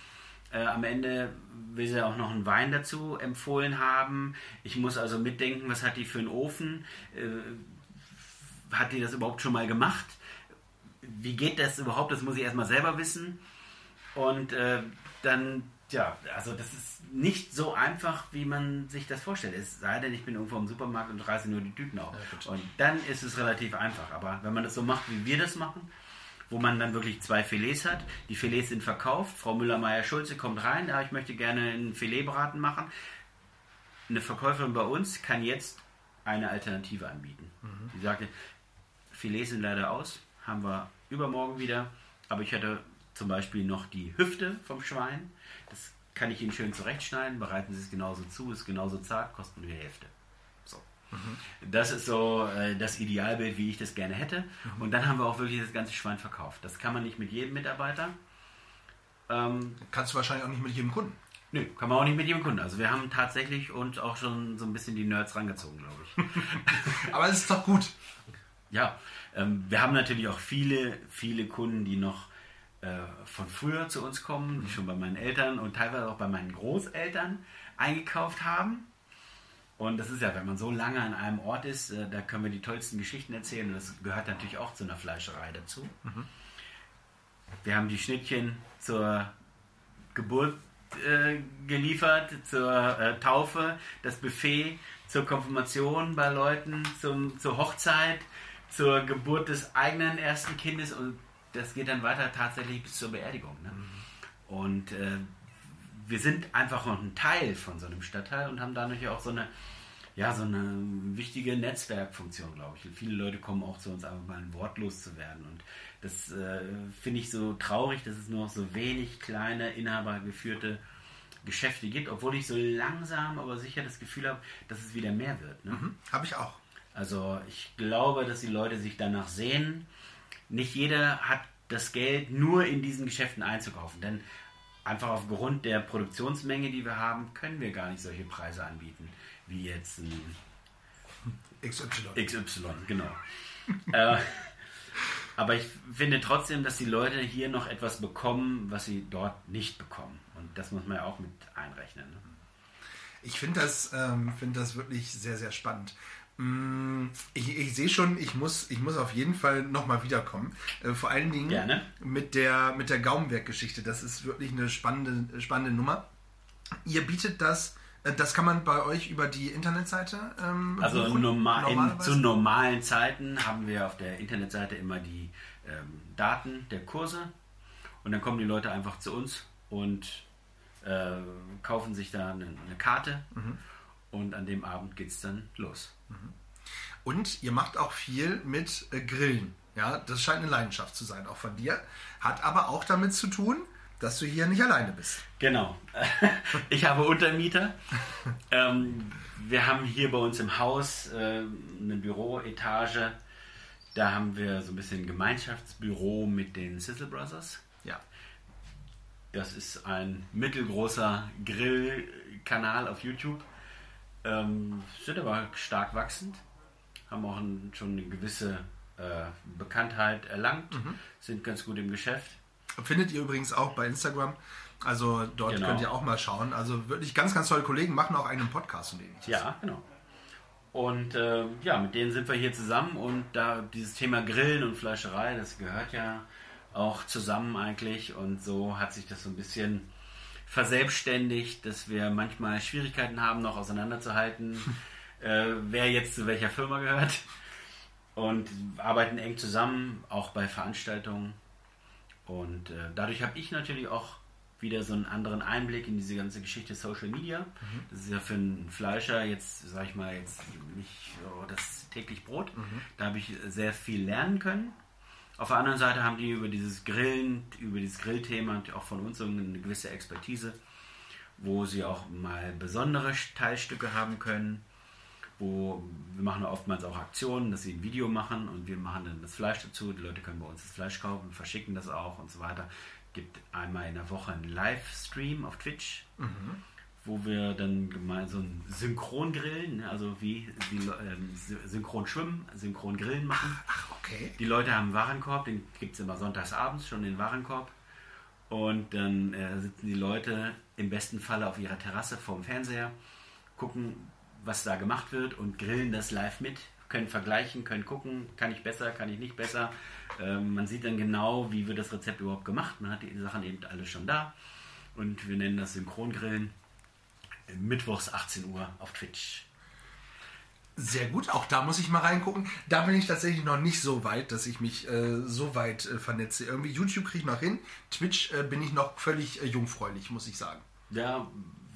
Äh, am Ende will sie auch noch einen Wein dazu empfohlen haben. Ich muss also mitdenken, was hat die für einen Ofen? Äh, hat die das überhaupt schon mal gemacht? Wie geht das überhaupt? Das muss ich erstmal selber wissen. Und äh, dann, ja, also das ist nicht so einfach, wie man sich das vorstellt. Es sei denn, ich bin irgendwo im Supermarkt und reiße nur die Tüten auf. gut. und dann ist es relativ einfach. Aber wenn man das so macht, wie wir das machen, wo man dann wirklich zwei Filets hat, die Filets sind verkauft, Frau Müller-Meyer-Schulze kommt rein, ja, ich möchte gerne einen Filetbraten machen. Eine Verkäuferin bei uns kann jetzt eine Alternative anbieten. Die sagte, Filets sind leider aus, haben wir übermorgen wieder, aber ich hätte zum Beispiel noch die Hüfte vom Schwein. Das kann ich Ihnen schön zurechtschneiden, bereiten Sie es genauso zu, ist genauso zart, kostet nur die Hälfte. So. Das ist so äh, das Idealbild, wie ich das gerne hätte. Und dann haben wir auch wirklich das ganze Schwein verkauft. Das kann man nicht mit jedem Mitarbeiter. Ähm, Kannst du wahrscheinlich auch nicht mit jedem Kunden. nö, kann man auch nicht mit jedem Kunden. Also wir haben tatsächlich und auch schon so ein bisschen die Nerds rangezogen, glaube ich. [LAUGHS] Aber es ist doch gut. Ja, ähm, wir haben natürlich auch viele, viele Kunden, die noch von früher zu uns kommen, die schon bei meinen Eltern und teilweise auch bei meinen Großeltern eingekauft haben. Und das ist ja, wenn man so lange an einem Ort ist, äh, da können wir die tollsten Geschichten erzählen. Und das gehört natürlich auch zu einer Fleischerei dazu. Wir haben die Schnittchen zur Geburt äh, geliefert, zur äh, Taufe, das Buffet, zur Konfirmation bei Leuten, zum, zur Hochzeit, zur Geburt des eigenen ersten Kindes und das geht dann weiter tatsächlich bis zur Beerdigung. Ne? Und äh, wir sind einfach noch ein Teil von so einem Stadtteil und haben dadurch auch so eine, ja, so eine wichtige Netzwerkfunktion, glaube ich. Und viele Leute kommen auch zu uns, einfach mal ein Wort loszuwerden. Und das äh, finde ich so traurig, dass es nur noch so wenig kleine, inhabergeführte Geschäfte gibt, obwohl ich so langsam, aber sicher das Gefühl habe, dass es wieder mehr wird. Ne? Hm? Habe ich auch. Also ich glaube, dass die Leute sich danach sehen. Nicht jeder hat das Geld, nur in diesen Geschäften einzukaufen. Denn einfach aufgrund der Produktionsmenge, die wir haben, können wir gar nicht solche Preise anbieten, wie jetzt ein XY. XY, genau. [LAUGHS] äh, aber ich finde trotzdem, dass die Leute hier noch etwas bekommen, was sie dort nicht bekommen. Und das muss man ja auch mit einrechnen. Ne? Ich finde das, ähm, find das wirklich sehr, sehr spannend. Mm, Ich, ich sehe schon, ich muss, ich muss auf jeden Fall nochmal wiederkommen. Äh, vor allen Dingen Gerne. mit der, mit der Gaumenwerk-Geschichte. Das ist wirklich eine spannende, spannende Nummer. Ihr bietet das, äh, das kann man bei euch über die Internetseite ähm, Also normal, in, zu normalen Zeiten haben wir auf der Internetseite immer die ähm, Daten der Kurse und dann kommen die Leute einfach zu uns und äh, kaufen sich da eine, eine Karte Mhm. Und an dem Abend geht es dann los. Und ihr macht auch viel mit äh, Grillen. Ja, das scheint eine Leidenschaft zu sein, auch von dir. Hat aber auch damit zu tun, dass du hier nicht alleine bist. Genau. [LAUGHS] Ich habe Untermieter. [LAUGHS] ähm, wir haben hier bei uns im Haus äh, eine Büroetage. Da haben wir so ein bisschen Gemeinschaftsbüro mit den Sizzle Brothers. Ja. Das ist ein mittelgroßer Grillkanal auf YouTube. Ähm, sind aber stark wachsend, haben auch ein, schon eine gewisse äh, Bekanntheit erlangt, sind ganz gut im Geschäft. Findet ihr übrigens auch bei Instagram Also dort Genau. könnt ihr auch mal schauen. Also wirklich ganz, ganz tolle Kollegen machen auch einen Podcast und ähnliches. Ja, genau. Und äh, ja, mit denen sind wir hier zusammen und da dieses Thema Grillen und Fleischerei, das gehört ja auch zusammen eigentlich und so hat sich das so ein bisschen verselbstständigt, dass wir manchmal Schwierigkeiten haben, noch auseinanderzuhalten, [LAUGHS] äh, wer jetzt zu welcher Firma gehört und arbeiten eng zusammen, auch bei Veranstaltungen und äh, dadurch habe ich natürlich auch wieder so einen anderen Einblick in diese ganze Geschichte Social Media. Das ist ja für einen Fleischer jetzt, sag ich mal, jetzt nicht so das täglich Brot. Da habe ich sehr viel lernen können. Auf der anderen Seite haben die über dieses Grillen, über dieses Grillthema auch von uns eine gewisse Expertise, wo sie auch mal besondere Teilstücke haben können wo wir machen oftmals auch Aktionen, dass sie ein Video machen und wir machen dann das Fleisch dazu. Die Leute können bei uns das Fleisch kaufen, verschicken das auch und so weiter. Gibt einmal in der Woche einen Livestream auf Twitch, wo wir dann gemeinsam Synchron grillen, ne? also wie die, ähm, sy- synchron schwimmen, synchron grillen machen. Ach, okay. Die Leute haben einen Warenkorb, den gibt es immer sonntags abends schon den Warenkorb. Und dann äh, sitzen die Leute im besten Falle auf ihrer Terrasse vorm Fernseher, gucken, was da gemacht wird und grillen das live mit, können vergleichen, können gucken, kann ich besser, kann ich nicht besser. Ähm, man sieht dann genau, wie wird das Rezept überhaupt gemacht. Man hat die Sachen eben alle schon da. Und wir nennen das Synchrongrillen. Mittwochs 18 Uhr auf Twitch. Sehr gut, auch da muss ich mal reingucken. Da bin ich tatsächlich noch nicht so weit, dass ich mich äh, so weit äh, vernetze. Irgendwie YouTube kriege ich noch hin, Twitch äh, bin ich noch völlig äh, jungfräulich, muss ich sagen. Ja,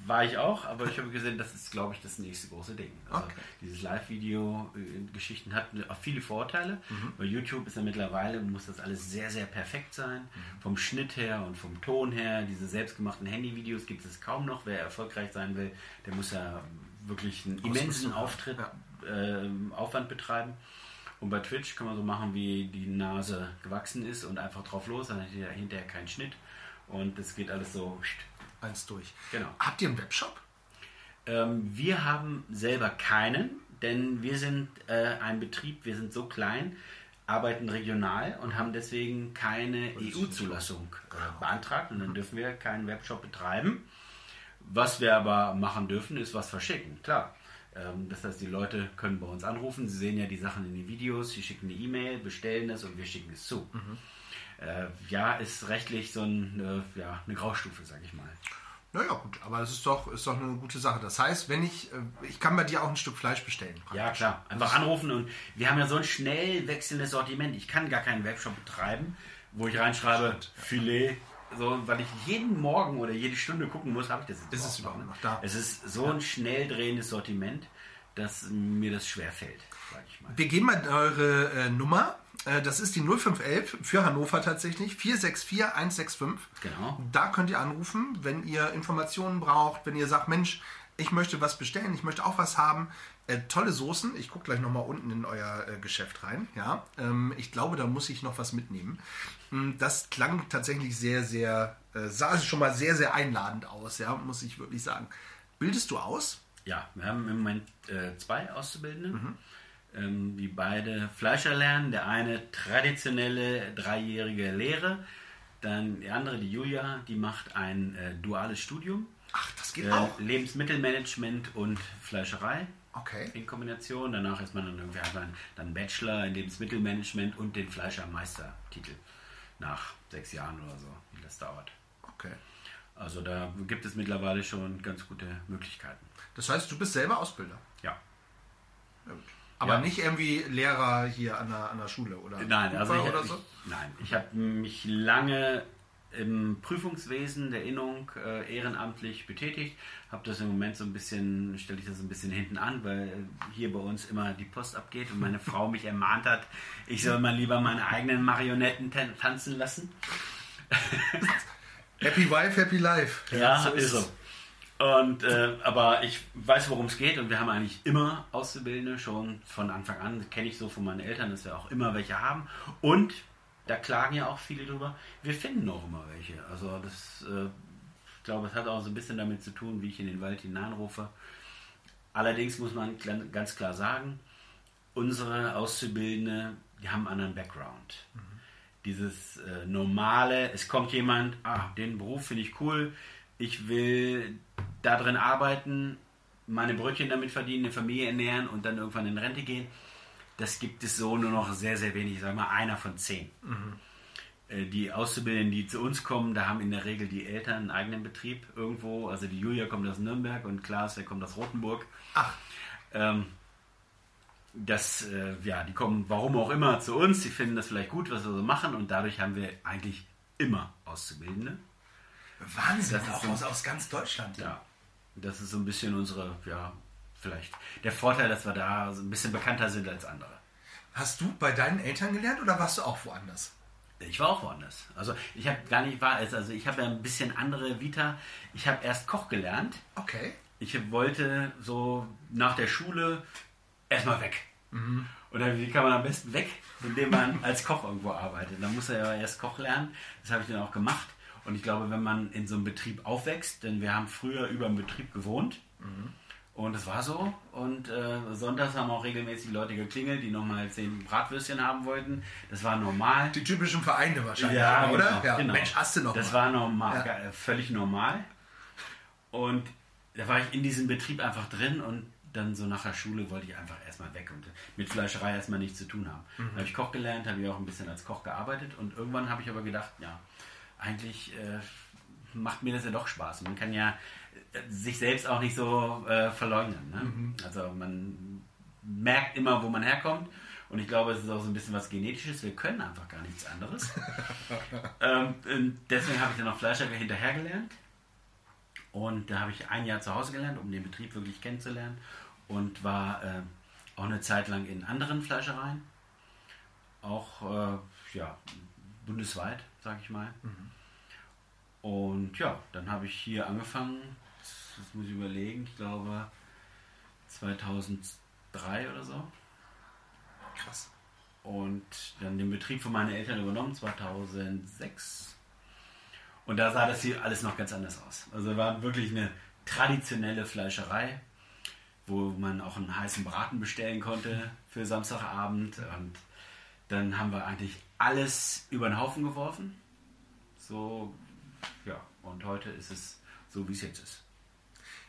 war ich auch, aber ich habe gesehen, das ist, glaube ich, das nächste große Ding. Also Okay. Dieses Live-Video-Geschichten hat auch viele Vorteile, weil YouTube ist ja mittlerweile, muss das alles sehr, sehr perfekt sein. Vom Schnitt her und vom Ton her. Diese selbstgemachten Handyvideos gibt es kaum noch. Wer erfolgreich sein will, der muss ja wirklich einen immensen Auftritt, ähm, Aufwand betreiben. Und bei Twitch kann man so machen, wie die Nase gewachsen ist und einfach drauf los, dann hat hinterher keinen Schnitt. Und es geht alles so Eins durch. Genau. Habt ihr einen Webshop? ähm, wir haben selber keinen, denn wir sind äh, ein Betrieb, wir sind so klein, arbeiten regional und haben deswegen keine EU-Zulassung äh, beantragt und dann dürfen wir keinen Webshop betreiben. Was wir aber machen dürfen, ist was verschicken, klar. Ähm, das heißt, die Leute können bei uns anrufen, sie sehen ja die Sachen in den Videos, sie schicken eine E-Mail, bestellen es und wir schicken es zu. Äh, ja, ist rechtlich so ein, äh, ja, eine Graustufe, sag ich mal. Naja, gut, aber das ist doch, ist doch eine gute Sache. Das heißt, wenn ich, äh, ich kann bei dir auch ein Stück Fleisch bestellen. Ja, klar. Einfach anrufen und wir haben ja so ein schnell wechselndes Sortiment. Ich kann gar keinen Webshop betreiben, wo ich reinschreibe Filet, so, weil ich jeden Morgen oder jede Stunde gucken muss, habe ich das jetzt Ist es überhaupt noch da? Es ist so ein schnell drehendes Sortiment, dass mir das schwer fällt, sag ich mal. Wir geben mal eure äh, Nummer. Äh, das ist die 0511 für Hannover tatsächlich. 464 165. Genau. Da könnt ihr anrufen, wenn ihr Informationen braucht, wenn ihr sagt, Mensch, ich möchte was bestellen, ich möchte auch was haben. Äh, tolle Soßen. Ich gucke gleich nochmal unten in euer äh, Geschäft rein. Ja, ähm, ich glaube, da muss ich noch was mitnehmen. Mm, Das klang tatsächlich sehr, sehr, äh, sah schon mal sehr, sehr einladend aus, ja, muss ich wirklich sagen. Bildest du aus? Ja, wir haben im Moment äh, zwei Auszubildende, Mhm. Ähm, die beide Fleischer lernen. Der eine traditionelle dreijährige Lehre, dann die andere, die Julia, die macht ein äh, duales Studium. Ach, das geht Äh, auch. Lebensmittelmanagement und Fleischerei Okay. in Kombination. Danach ist man dann irgendwie hat man dann Bachelor in Lebensmittelmanagement und den Fleischermeistertitel nach sechs Jahren oder so, wie das dauert. Okay. Also da gibt es mittlerweile schon ganz gute Möglichkeiten. Das heißt, du bist selber Ausbilder. Ja. Ja, gut. Aber Ja. nicht irgendwie Lehrer hier an der, an der Schule oder Nein, also ich, oder ich, so? nein, ich habe mich lange im Prüfungswesen der Innung äh, ehrenamtlich betätigt, habe das im Moment so ein bisschen, stelle ich das ein bisschen hinten an, weil hier bei uns immer die Post abgeht und meine [LAUGHS] Frau mich ermahnt hat, ich soll mal lieber meine eigenen Marionetten tan tanzen lassen. Happy Wife, Happy Life. Ja, so ist so. Und, äh, aber ich weiß, worum es geht und wir haben eigentlich immer Auszubildende, schon von Anfang an, kenne ich so von meinen Eltern, dass wir auch immer welche haben. Und da klagen ja auch viele drüber, wir finden auch immer welche. Also das, äh, ich glaube, es hat auch so ein bisschen damit zu tun, wie ich in den Wald hineinrufe. Allerdings muss man ganz klar sagen, unsere Auszubildende, die haben einen anderen Background. dieses äh, normale, es kommt jemand, ah, den Beruf finde ich cool, ich will da drin arbeiten, meine Brötchen damit verdienen, eine Familie ernähren und dann irgendwann in Rente gehen. Das gibt es so nur noch sehr, sehr wenig, sagen wir mal einer von zehn. Mhm. Die Auszubildenden, die zu uns kommen, da haben in der Regel die Eltern einen eigenen Betrieb irgendwo. Also die Julia kommt aus Nürnberg und Klaas, der kommt aus Rothenburg. Ach. Ähm, das, äh, ja, die kommen, warum auch immer, zu uns. Sie finden das vielleicht gut, was wir so machen und dadurch haben wir eigentlich immer Auszubildende. Wahnsinn, das auch so, aus, aus ganz Deutschland. Ja, das ist so ein bisschen unsere, ja, vielleicht der Vorteil, dass wir da so ein bisschen bekannter sind als andere. Hast du bei deinen Eltern gelernt oder warst du auch woanders? Ich war auch woanders. Also ich habe gar nicht war also ich habe ja ein bisschen andere Vita. Ich habe erst Koch gelernt. Okay. Ich wollte so nach der Schule erstmal weg. Mhm. Und dann, wie kann man am besten weg, indem man als Koch irgendwo arbeitet? Dann muss er ja erst Koch lernen. Das habe ich dann auch gemacht. Und ich glaube, wenn man in so einem Betrieb aufwächst, denn wir haben früher über dem Betrieb gewohnt. Mhm. Und es war so. Und äh, sonntags haben auch regelmäßig Leute geklingelt, die nochmal zehn Bratwürstchen haben wollten. Das war normal. Die typischen Vereine wahrscheinlich, ja, oder? Genau, ja, genau. Mensch, hast du noch Das mal. war normal, ja. völlig normal. Und da war ich in diesem Betrieb einfach drin und dann so nach der Schule wollte ich einfach erstmal weg und mit Fleischerei erstmal nichts zu tun haben. Mhm. Da habe ich Koch gelernt, habe ich auch ein bisschen als Koch gearbeitet und irgendwann habe ich aber gedacht, ja, eigentlich äh, macht mir das ja doch Spaß. Man kann ja äh, sich selbst auch nicht so äh, verleugnen. Ne? Mhm. Also man merkt immer, wo man herkommt. Und ich glaube, es ist auch so ein bisschen was Genetisches. Wir können einfach gar nichts anderes. [LAUGHS] ähm, deswegen habe ich dann noch Fleischerei hinterher gelernt. Und da habe ich ein Jahr zu Hause gelernt, um den Betrieb wirklich kennenzulernen. Und war äh, auch eine Zeit lang in anderen Fleischereien. Auch äh, ja, bundesweit, sage ich mal. Mhm. Und ja, dann habe ich hier angefangen, das muss ich überlegen, ich glaube 2003 oder so. Krass. Und dann den Betrieb von meinen Eltern übernommen, 2006. Und da sah das hier alles noch ganz anders aus. Also war wirklich eine traditionelle Fleischerei, wo man auch einen heißen Braten bestellen konnte für Samstagabend. Und dann haben wir eigentlich alles über den Haufen geworfen. So, ja, und heute ist es so, wie es jetzt ist.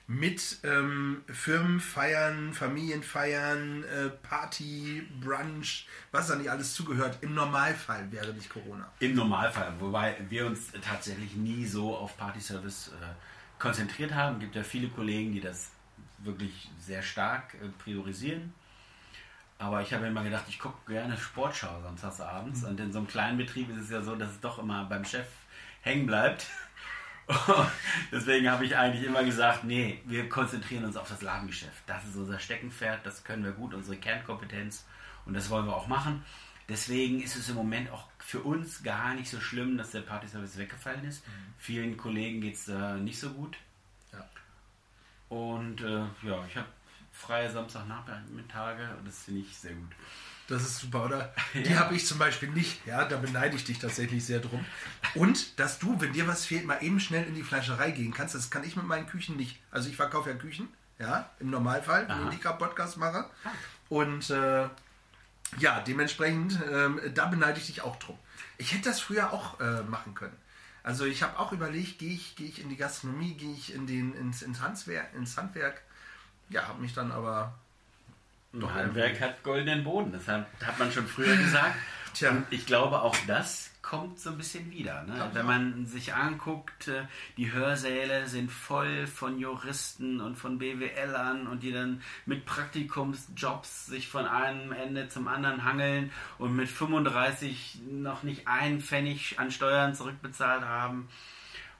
Mit ähm, Firmenfeiern, Familienfeiern, äh, Party, Brunch, was da nicht alles zugehört. Im Normalfall wäre nicht Corona. Im Normalfall, wobei wir uns tatsächlich nie so auf Partyservice äh, konzentriert haben. Es gibt ja viele Kollegen, die das wirklich sehr stark äh, priorisieren. Aber ich habe immer gedacht, ich gucke gerne Sportschau samstags abends. Mhm. Und in so einem kleinen Betrieb ist es ja so, dass es doch immer beim Chef hängen bleibt. [LAUGHS] Deswegen habe ich eigentlich immer gesagt, nee, wir konzentrieren uns auf das Ladengeschäft. Das ist unser Steckenpferd, das können wir gut, unsere Kernkompetenz und das wollen wir auch machen. Deswegen ist es im Moment auch für uns gar nicht so schlimm, dass der Partyservice weggefallen ist. Mhm. Vielen Kollegen geht es da nicht so gut. Ja. Und äh, ja, ich habe freie Samstagnachmittage und das finde ich sehr gut. Das ist super, oder? [LAUGHS] Ja. Die habe ich zum Beispiel nicht. Ja, da beneide ich dich tatsächlich sehr drum. Und dass du, wenn dir was fehlt, mal eben schnell in die Fleischerei gehen kannst, das kann ich mit meinen Küchen nicht. Also ich verkaufe ja Küchen, ja, im Normalfall, wenn ich gerade Podcast mache. Und äh, ja, dementsprechend, äh, da beneide ich dich auch drum. Ich hätte das früher auch äh, machen können. Also ich habe auch überlegt, gehe ich, geh ich in die Gastronomie, gehe ich in den, ins, ins, Handwerk, ins Handwerk. Ja, habe mich dann aber doch Handwerk hat goldenen Boden, das hat, hat man schon früher gesagt. [LAUGHS] Tja. Und ich glaube, auch das kommt so ein bisschen wieder. Ne? Wenn man sich anguckt, äh, die Hörsäle sind voll von Juristen und von BWLern und die dann mit Praktikumsjobs sich von einem Ende zum anderen hangeln und mit 35 noch nicht einen Pfennig an Steuern zurückbezahlt haben.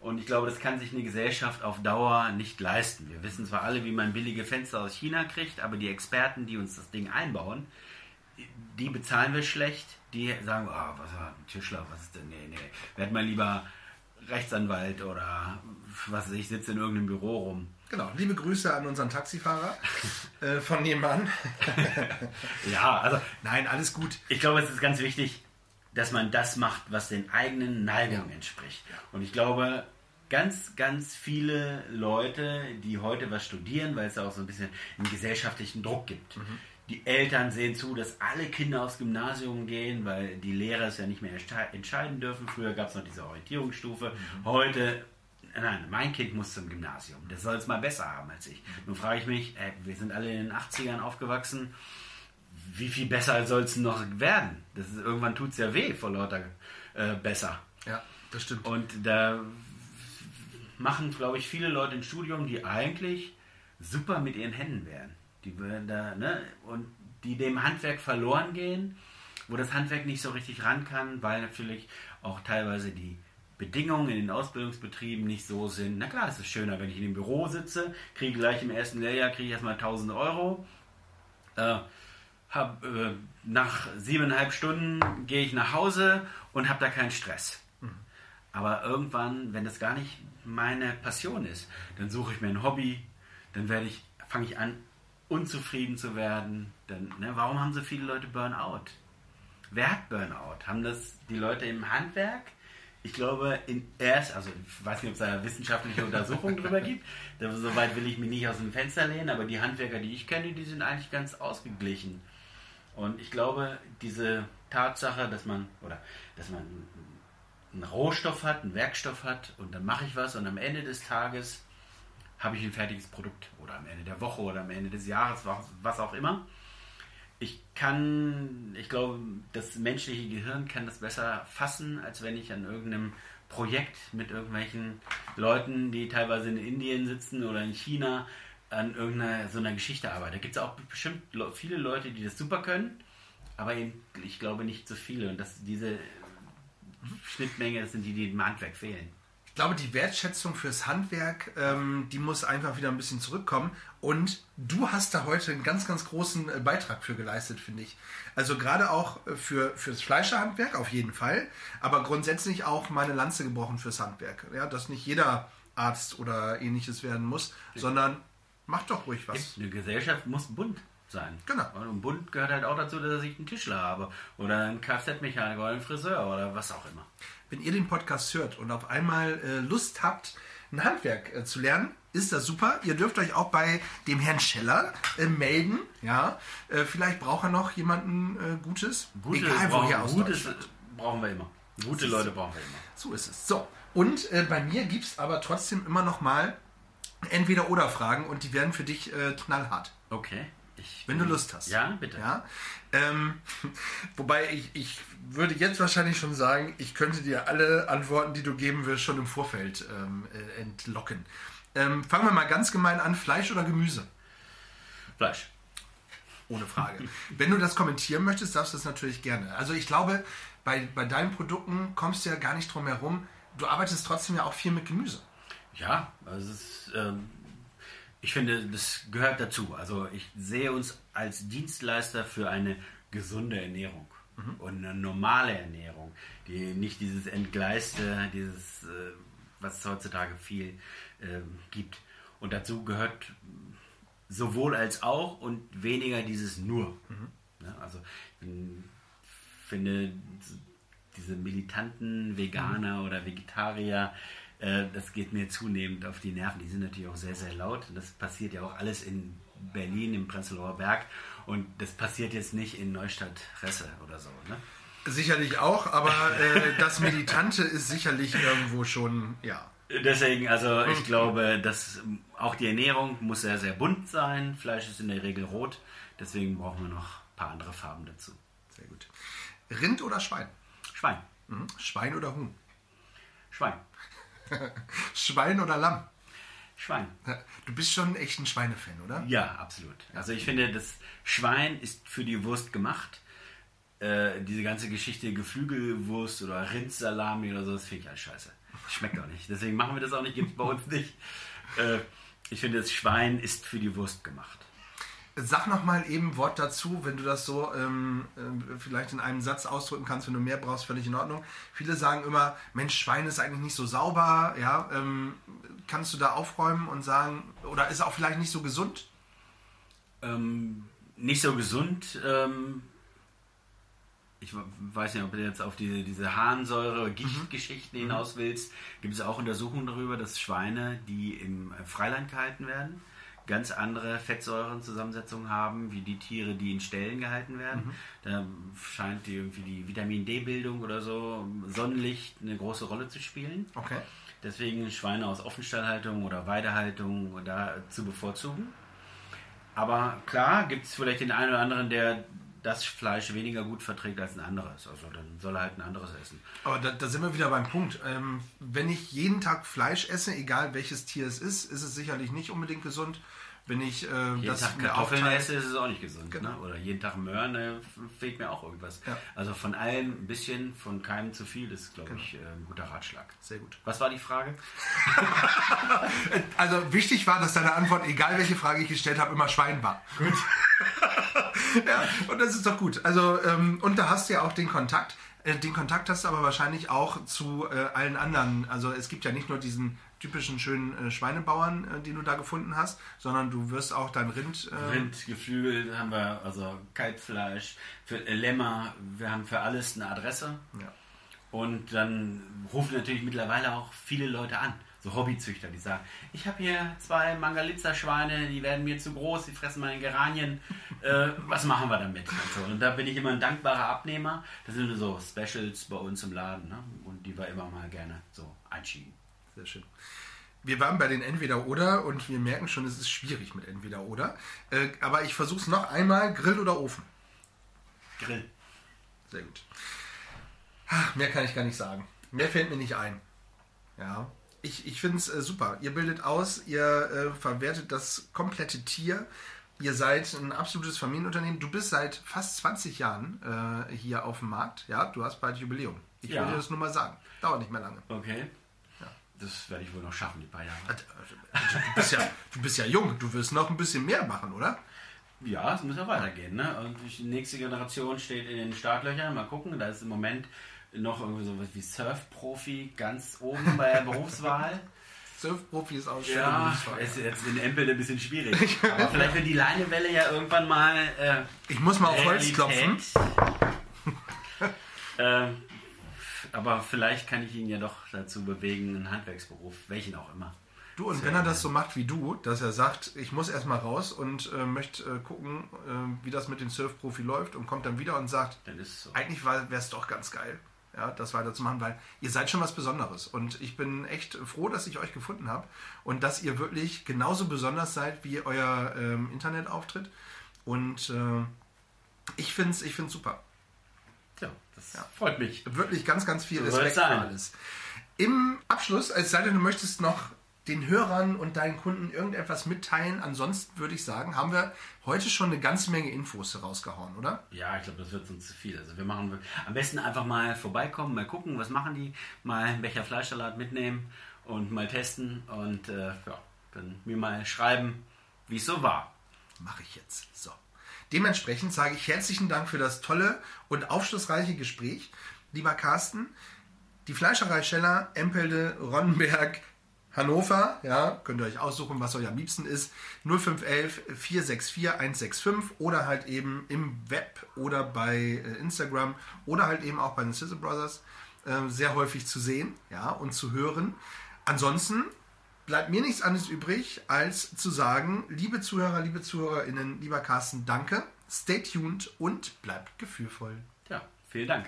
Und ich glaube, das kann sich eine Gesellschaft auf Dauer nicht leisten. Wir wissen zwar alle, wie man billige Fenster aus China kriegt, aber die Experten, die uns das Ding einbauen, die bezahlen wir schlecht. Die sagen, oh, was war ein Tischler, was ist denn? Nee, nee. Werd mal lieber Rechtsanwalt oder was weiß ich, sitze in irgendeinem Büro rum. Genau, liebe Grüße an unseren Taxifahrer äh, von nebenan. [LAUGHS] ja, also nein, alles gut. Ich glaube, es ist ganz wichtig, dass man das macht, was den eigenen Neigungen entspricht. Und ich glaube, ganz, ganz viele Leute, die heute was studieren, weil es auch so ein bisschen einen gesellschaftlichen Druck gibt, mhm. Die Eltern sehen zu, dass alle Kinder aufs Gymnasium gehen, weil die Lehrer es ja nicht mehr entscheiden dürfen. Früher gab es noch diese Orientierungsstufe. Mhm. Heute, nein, mein Kind muss zum Gymnasium. Das soll es mal besser haben als ich. Nun frage ich mich, ey, wir sind alle in den 80ern aufgewachsen. Wie viel besser soll es noch werden? Das ist, irgendwann tut es ja weh vor lauter äh, besser. Ja, das stimmt. Und da machen, glaube ich, viele Leute ein Studium, die eigentlich super mit ihren Händen wären. Die würden da, ne, und die dem Handwerk verloren gehen, wo das Handwerk nicht so richtig ran kann, weil natürlich auch teilweise die Bedingungen in den Ausbildungsbetrieben nicht so sind. Na klar, es ist schöner, wenn ich in dem Büro sitze, kriege gleich im ersten Lehrjahr kriege ich erstmal 1000 Euro. Äh, hab, äh, nach siebeneinhalb Stunden gehe ich nach Hause und habe da keinen Stress. Mhm. Aber irgendwann, wenn das gar nicht meine Passion ist, dann suche ich mir ein Hobby, dann werde ich, fange ich an, unzufrieden zu werden. Dann, ne, warum haben so viele Leute Burnout? Wer hat Burnout? Haben das die Leute im Handwerk? Ich glaube, in erst, also ich weiß nicht, ob es da wissenschaftliche Untersuchungen drüber [LAUGHS] gibt. Soweit will ich mich nicht aus dem Fenster lehnen, aber die Handwerker, die ich kenne, die sind eigentlich ganz ausgeglichen. Und ich glaube, diese Tatsache, dass man oder dass man einen Rohstoff hat, einen Werkstoff hat und dann mache ich was und am Ende des Tages habe ich ein fertiges Produkt oder am Ende der Woche oder am Ende des Jahres, was auch immer. Ich kann, ich glaube, das menschliche Gehirn kann das besser fassen, als wenn ich an irgendeinem Projekt mit irgendwelchen Leuten, die teilweise in Indien sitzen oder in China, an irgendeiner so einer Geschichte arbeite. Da gibt es auch bestimmt viele Leute, die das super können, aber eben, ich glaube nicht so viele. Und dass diese Schnittmenge, sind die, die im Handwerk fehlen. Ich glaube, die Wertschätzung fürs Handwerk, ähm, die muss einfach wieder ein bisschen zurückkommen. Und du hast da heute einen ganz, ganz großen äh, Beitrag für geleistet, finde ich. Also gerade auch äh, für fürs Fleischerhandwerk auf jeden Fall, aber grundsätzlich auch meine Lanze gebrochen fürs Handwerk. Ja, dass nicht jeder Arzt oder ähnliches werden muss, ja. sondern mach doch ruhig was. Eine Gesellschaft muss bunt sein. Genau. Und bunt gehört halt auch dazu, dass ich einen Tischler habe oder einen Kfz-Mechaniker oder einen Friseur oder was auch immer. Wenn ihr den Podcast hört und auf einmal äh, Lust habt, ein Handwerk äh, zu lernen, ist das super. Ihr dürft euch auch bei dem Herrn Scheller äh, melden. Ja, äh, vielleicht braucht er noch jemanden äh, Gutes. Gute Egal woher aus Gutes brauchen wir immer. Gute Leute brauchen wir immer. So ist es. So. Und äh, bei mir gibt es aber trotzdem immer noch mal entweder oder Fragen und die werden für dich knallhart. Okay. Ich Wenn du Lust hast. Ja, bitte. Ja? Ähm, [LAUGHS] wobei ich, ich würde jetzt wahrscheinlich schon sagen, ich könnte dir alle Antworten, die du geben wirst, schon im Vorfeld ähm, äh, entlocken. Ähm, fangen wir mal ganz gemein an: Fleisch oder Gemüse? Fleisch. Ohne Frage. [LAUGHS] Wenn du das kommentieren möchtest, darfst du das natürlich gerne. Also, ich glaube, bei, bei deinen Produkten kommst du ja gar nicht drum herum. Du arbeitest trotzdem ja auch viel mit Gemüse. Ja, also ist. Ähm ich finde, das gehört dazu. Also ich sehe uns als Dienstleister für eine gesunde Ernährung mhm. und eine normale Ernährung, die nicht dieses Entgleiste, dieses, äh, was es heutzutage viel äh, gibt. Und dazu gehört sowohl als auch und weniger dieses nur. Mhm. Ja, also ich finde diese militanten Veganer mhm. oder Vegetarier, äh, das geht mir zunehmend auf die Nerven. Die sind natürlich auch sehr, sehr laut. Das passiert ja auch alles in Berlin, im Prenzlauer Berg. Und das passiert jetzt nicht in Neustadt-Resse oder so. Ne? Sicherlich auch, aber äh, das Militante ist sicherlich irgendwo schon, ja. Deswegen, also ich glaube, dass auch die Ernährung muss sehr, sehr bunt sein. Fleisch ist in der Regel rot. Deswegen brauchen wir noch ein paar andere Farben dazu. Sehr gut. Rind oder Schwein? Schwein. Mhm. Schwein oder Huhn? Schwein. [LAUGHS] Schwein oder Lamm? Schwein. Du bist schon echt ein Schweinefan, oder? Ja, absolut. Also ich finde, das Schwein ist für die Wurst gemacht. Äh, diese ganze Geschichte Geflügelwurst oder Rindsalami oder so, das finde ich alles scheiße. Schmeckt auch nicht. Deswegen machen wir das auch nicht, gibt es bei uns nicht. Äh, ich finde, das Schwein ist für die Wurst gemacht. Sag noch mal eben ein Wort dazu, wenn du das so ähm, äh, vielleicht in einem Satz ausdrücken kannst, wenn du mehr brauchst, völlig in Ordnung. Viele sagen immer, Mensch, Schwein ist eigentlich nicht so sauber. Ja, ähm, kannst du da aufräumen und sagen, oder ist auch vielleicht nicht so gesund? Ähm, nicht so gesund. Ähm, ich weiß nicht, ob du jetzt auf diese, diese Harnsäure, Gichtgeschichten mhm. hinaus willst. Gibt es auch Untersuchungen darüber, dass Schweine, die im Freiland gehalten werden, ganz andere Fettsäurenzusammensetzungen haben, wie die Tiere, die in Ställen gehalten werden. Mhm. Da scheint die irgendwie die Vitamin D-Bildung oder so, Sonnenlicht eine große Rolle zu spielen. Okay. Deswegen Schweine aus Offenstallhaltung oder Weidehaltung da zu bevorzugen. Aber klar, gibt es vielleicht den einen oder anderen, der das Fleisch weniger gut verträgt als ein anderes. Also dann soll er halt ein anderes essen. Aber da, da sind wir wieder beim Punkt. Ähm, wenn ich jeden Tag Fleisch esse, egal welches Tier es ist, ist es sicherlich nicht unbedingt gesund. Wenn ich äh, jeden das Tag Kartoffeln esse, ist es auch nicht gesund. Genau. Ne? Oder jeden Tag Möhren, äh, fehlt mir auch irgendwas. Ja. Also von allem ein bisschen, von keinem zu viel, ist, glaube genau. ich, äh, ein guter Ratschlag. Sehr gut. Was war die Frage? [LAUGHS] also wichtig war, dass deine Antwort, egal welche Frage ich gestellt habe, immer Schwein war. Gut. [LAUGHS] ja, und das ist doch gut. Also, ähm, und da hast du ja auch den Kontakt. Äh, den Kontakt hast du aber wahrscheinlich auch zu äh, allen anderen. Also es gibt ja nicht nur diesen typischen schönen äh, Schweinebauern, äh, den du da gefunden hast, sondern du wirst auch dein Rind. Äh Rind, Geflügel haben wir, also Kalbfleisch, für äh, Lämmer, wir haben für alles eine Adresse. Ja. Und dann rufen natürlich mittlerweile auch viele Leute an so Hobbyzüchter, die sagen, ich habe hier zwei Mangalitza-Schweine, die werden mir zu groß, die fressen meine Geranien, äh, was machen wir damit? Und, so. und, da bin ich immer ein dankbarer Abnehmer. Das sind so Specials bei uns im Laden ne? und die wir immer mal gerne so einschieben. Sehr schön. Wir waren bei den Entweder-Oder und wir merken schon, es ist schwierig mit Entweder-Oder. Äh, aber ich versuche es noch einmal, Grill oder Ofen? Grill. Sehr gut. Ach, mehr kann ich gar nicht sagen. Mehr fällt mir nicht ein. Ja, ich, ich finde es äh, super. Ihr bildet aus, ihr äh, verwertet das komplette Tier. Ihr seid ein absolutes Familienunternehmen. Du bist seit fast 20 Jahren äh, hier auf dem Markt. Ja, du hast bald Jubiläum. Ich ja. will dir das nur mal sagen. Dauert nicht mehr lange. Okay. Ja. Das werde ich wohl noch schaffen, die paar Jahre. Also, also, du, bist ja, du bist ja jung. Du wirst noch ein bisschen mehr machen, oder? Ja, es muss ja weitergehen. Ne? Und die nächste Generation steht in den Startlöchern. Mal gucken. Da ist im Moment noch irgendwie so wie Surfprofi ganz oben bei der [LAUGHS] Berufswahl. Surfprofi ist auch schön. Ja, ist jetzt in Empel ein bisschen schwierig. [LAUGHS] Aber vielleicht wird die Leinewelle ja irgendwann mal. Äh, ich muss mal auf Holz klopfen. [LAUGHS] äh, aber vielleicht kann ich ihn ja doch dazu bewegen, einen Handwerksberuf, welchen auch immer. Du, und wenn er das so macht wie du, dass er sagt, ich muss erstmal raus und äh, möchte äh, gucken, äh, wie das mit dem Surfprofi läuft und kommt dann wieder und sagt, so. eigentlich wäre es doch ganz geil ja, das weiterzumachen, weil ihr seid schon was Besonderes. Und ich bin echt froh, dass ich euch gefunden habe und dass ihr wirklich genauso besonders seid wie euer ähm, Internetauftritt. Und äh, ich finde es ich find's super. Ja, das ja. freut mich. Wirklich ganz, ganz viel Respekt für alles. Im Abschluss, es sei denn, du möchtest noch den Hörern und deinen Kunden irgendetwas mitteilen. Ansonsten würde ich sagen, haben wir heute schon eine ganze Menge Infos rausgehauen, oder? Ja, ich glaube, das wird uns zu viel. Also wir machen am besten einfach mal vorbeikommen, mal gucken, was machen die, mal einen Becher Fleischsalat mitnehmen und mal testen und äh, ja, dann mir mal schreiben, wie es so war. Mache ich jetzt. So. Dementsprechend sage ich herzlichen Dank für das tolle und aufschlussreiche Gespräch, lieber Carsten. Die Fleischerei Scheller, Empelde, Ronnenberg, Hannover, ja, könnt ihr euch aussuchen, was euch am liebsten ist. 0511 464 165 oder halt eben im Web oder bei äh, Instagram oder halt eben auch bei den Sizzle Brothers äh, sehr häufig zu sehen, ja, und zu hören. Ansonsten bleibt mir nichts anderes übrig, als zu sagen, liebe Zuhörer, liebe ZuhörerInnen, lieber Carsten, danke, stay tuned und bleibt gefühlvoll. Ja, vielen Dank.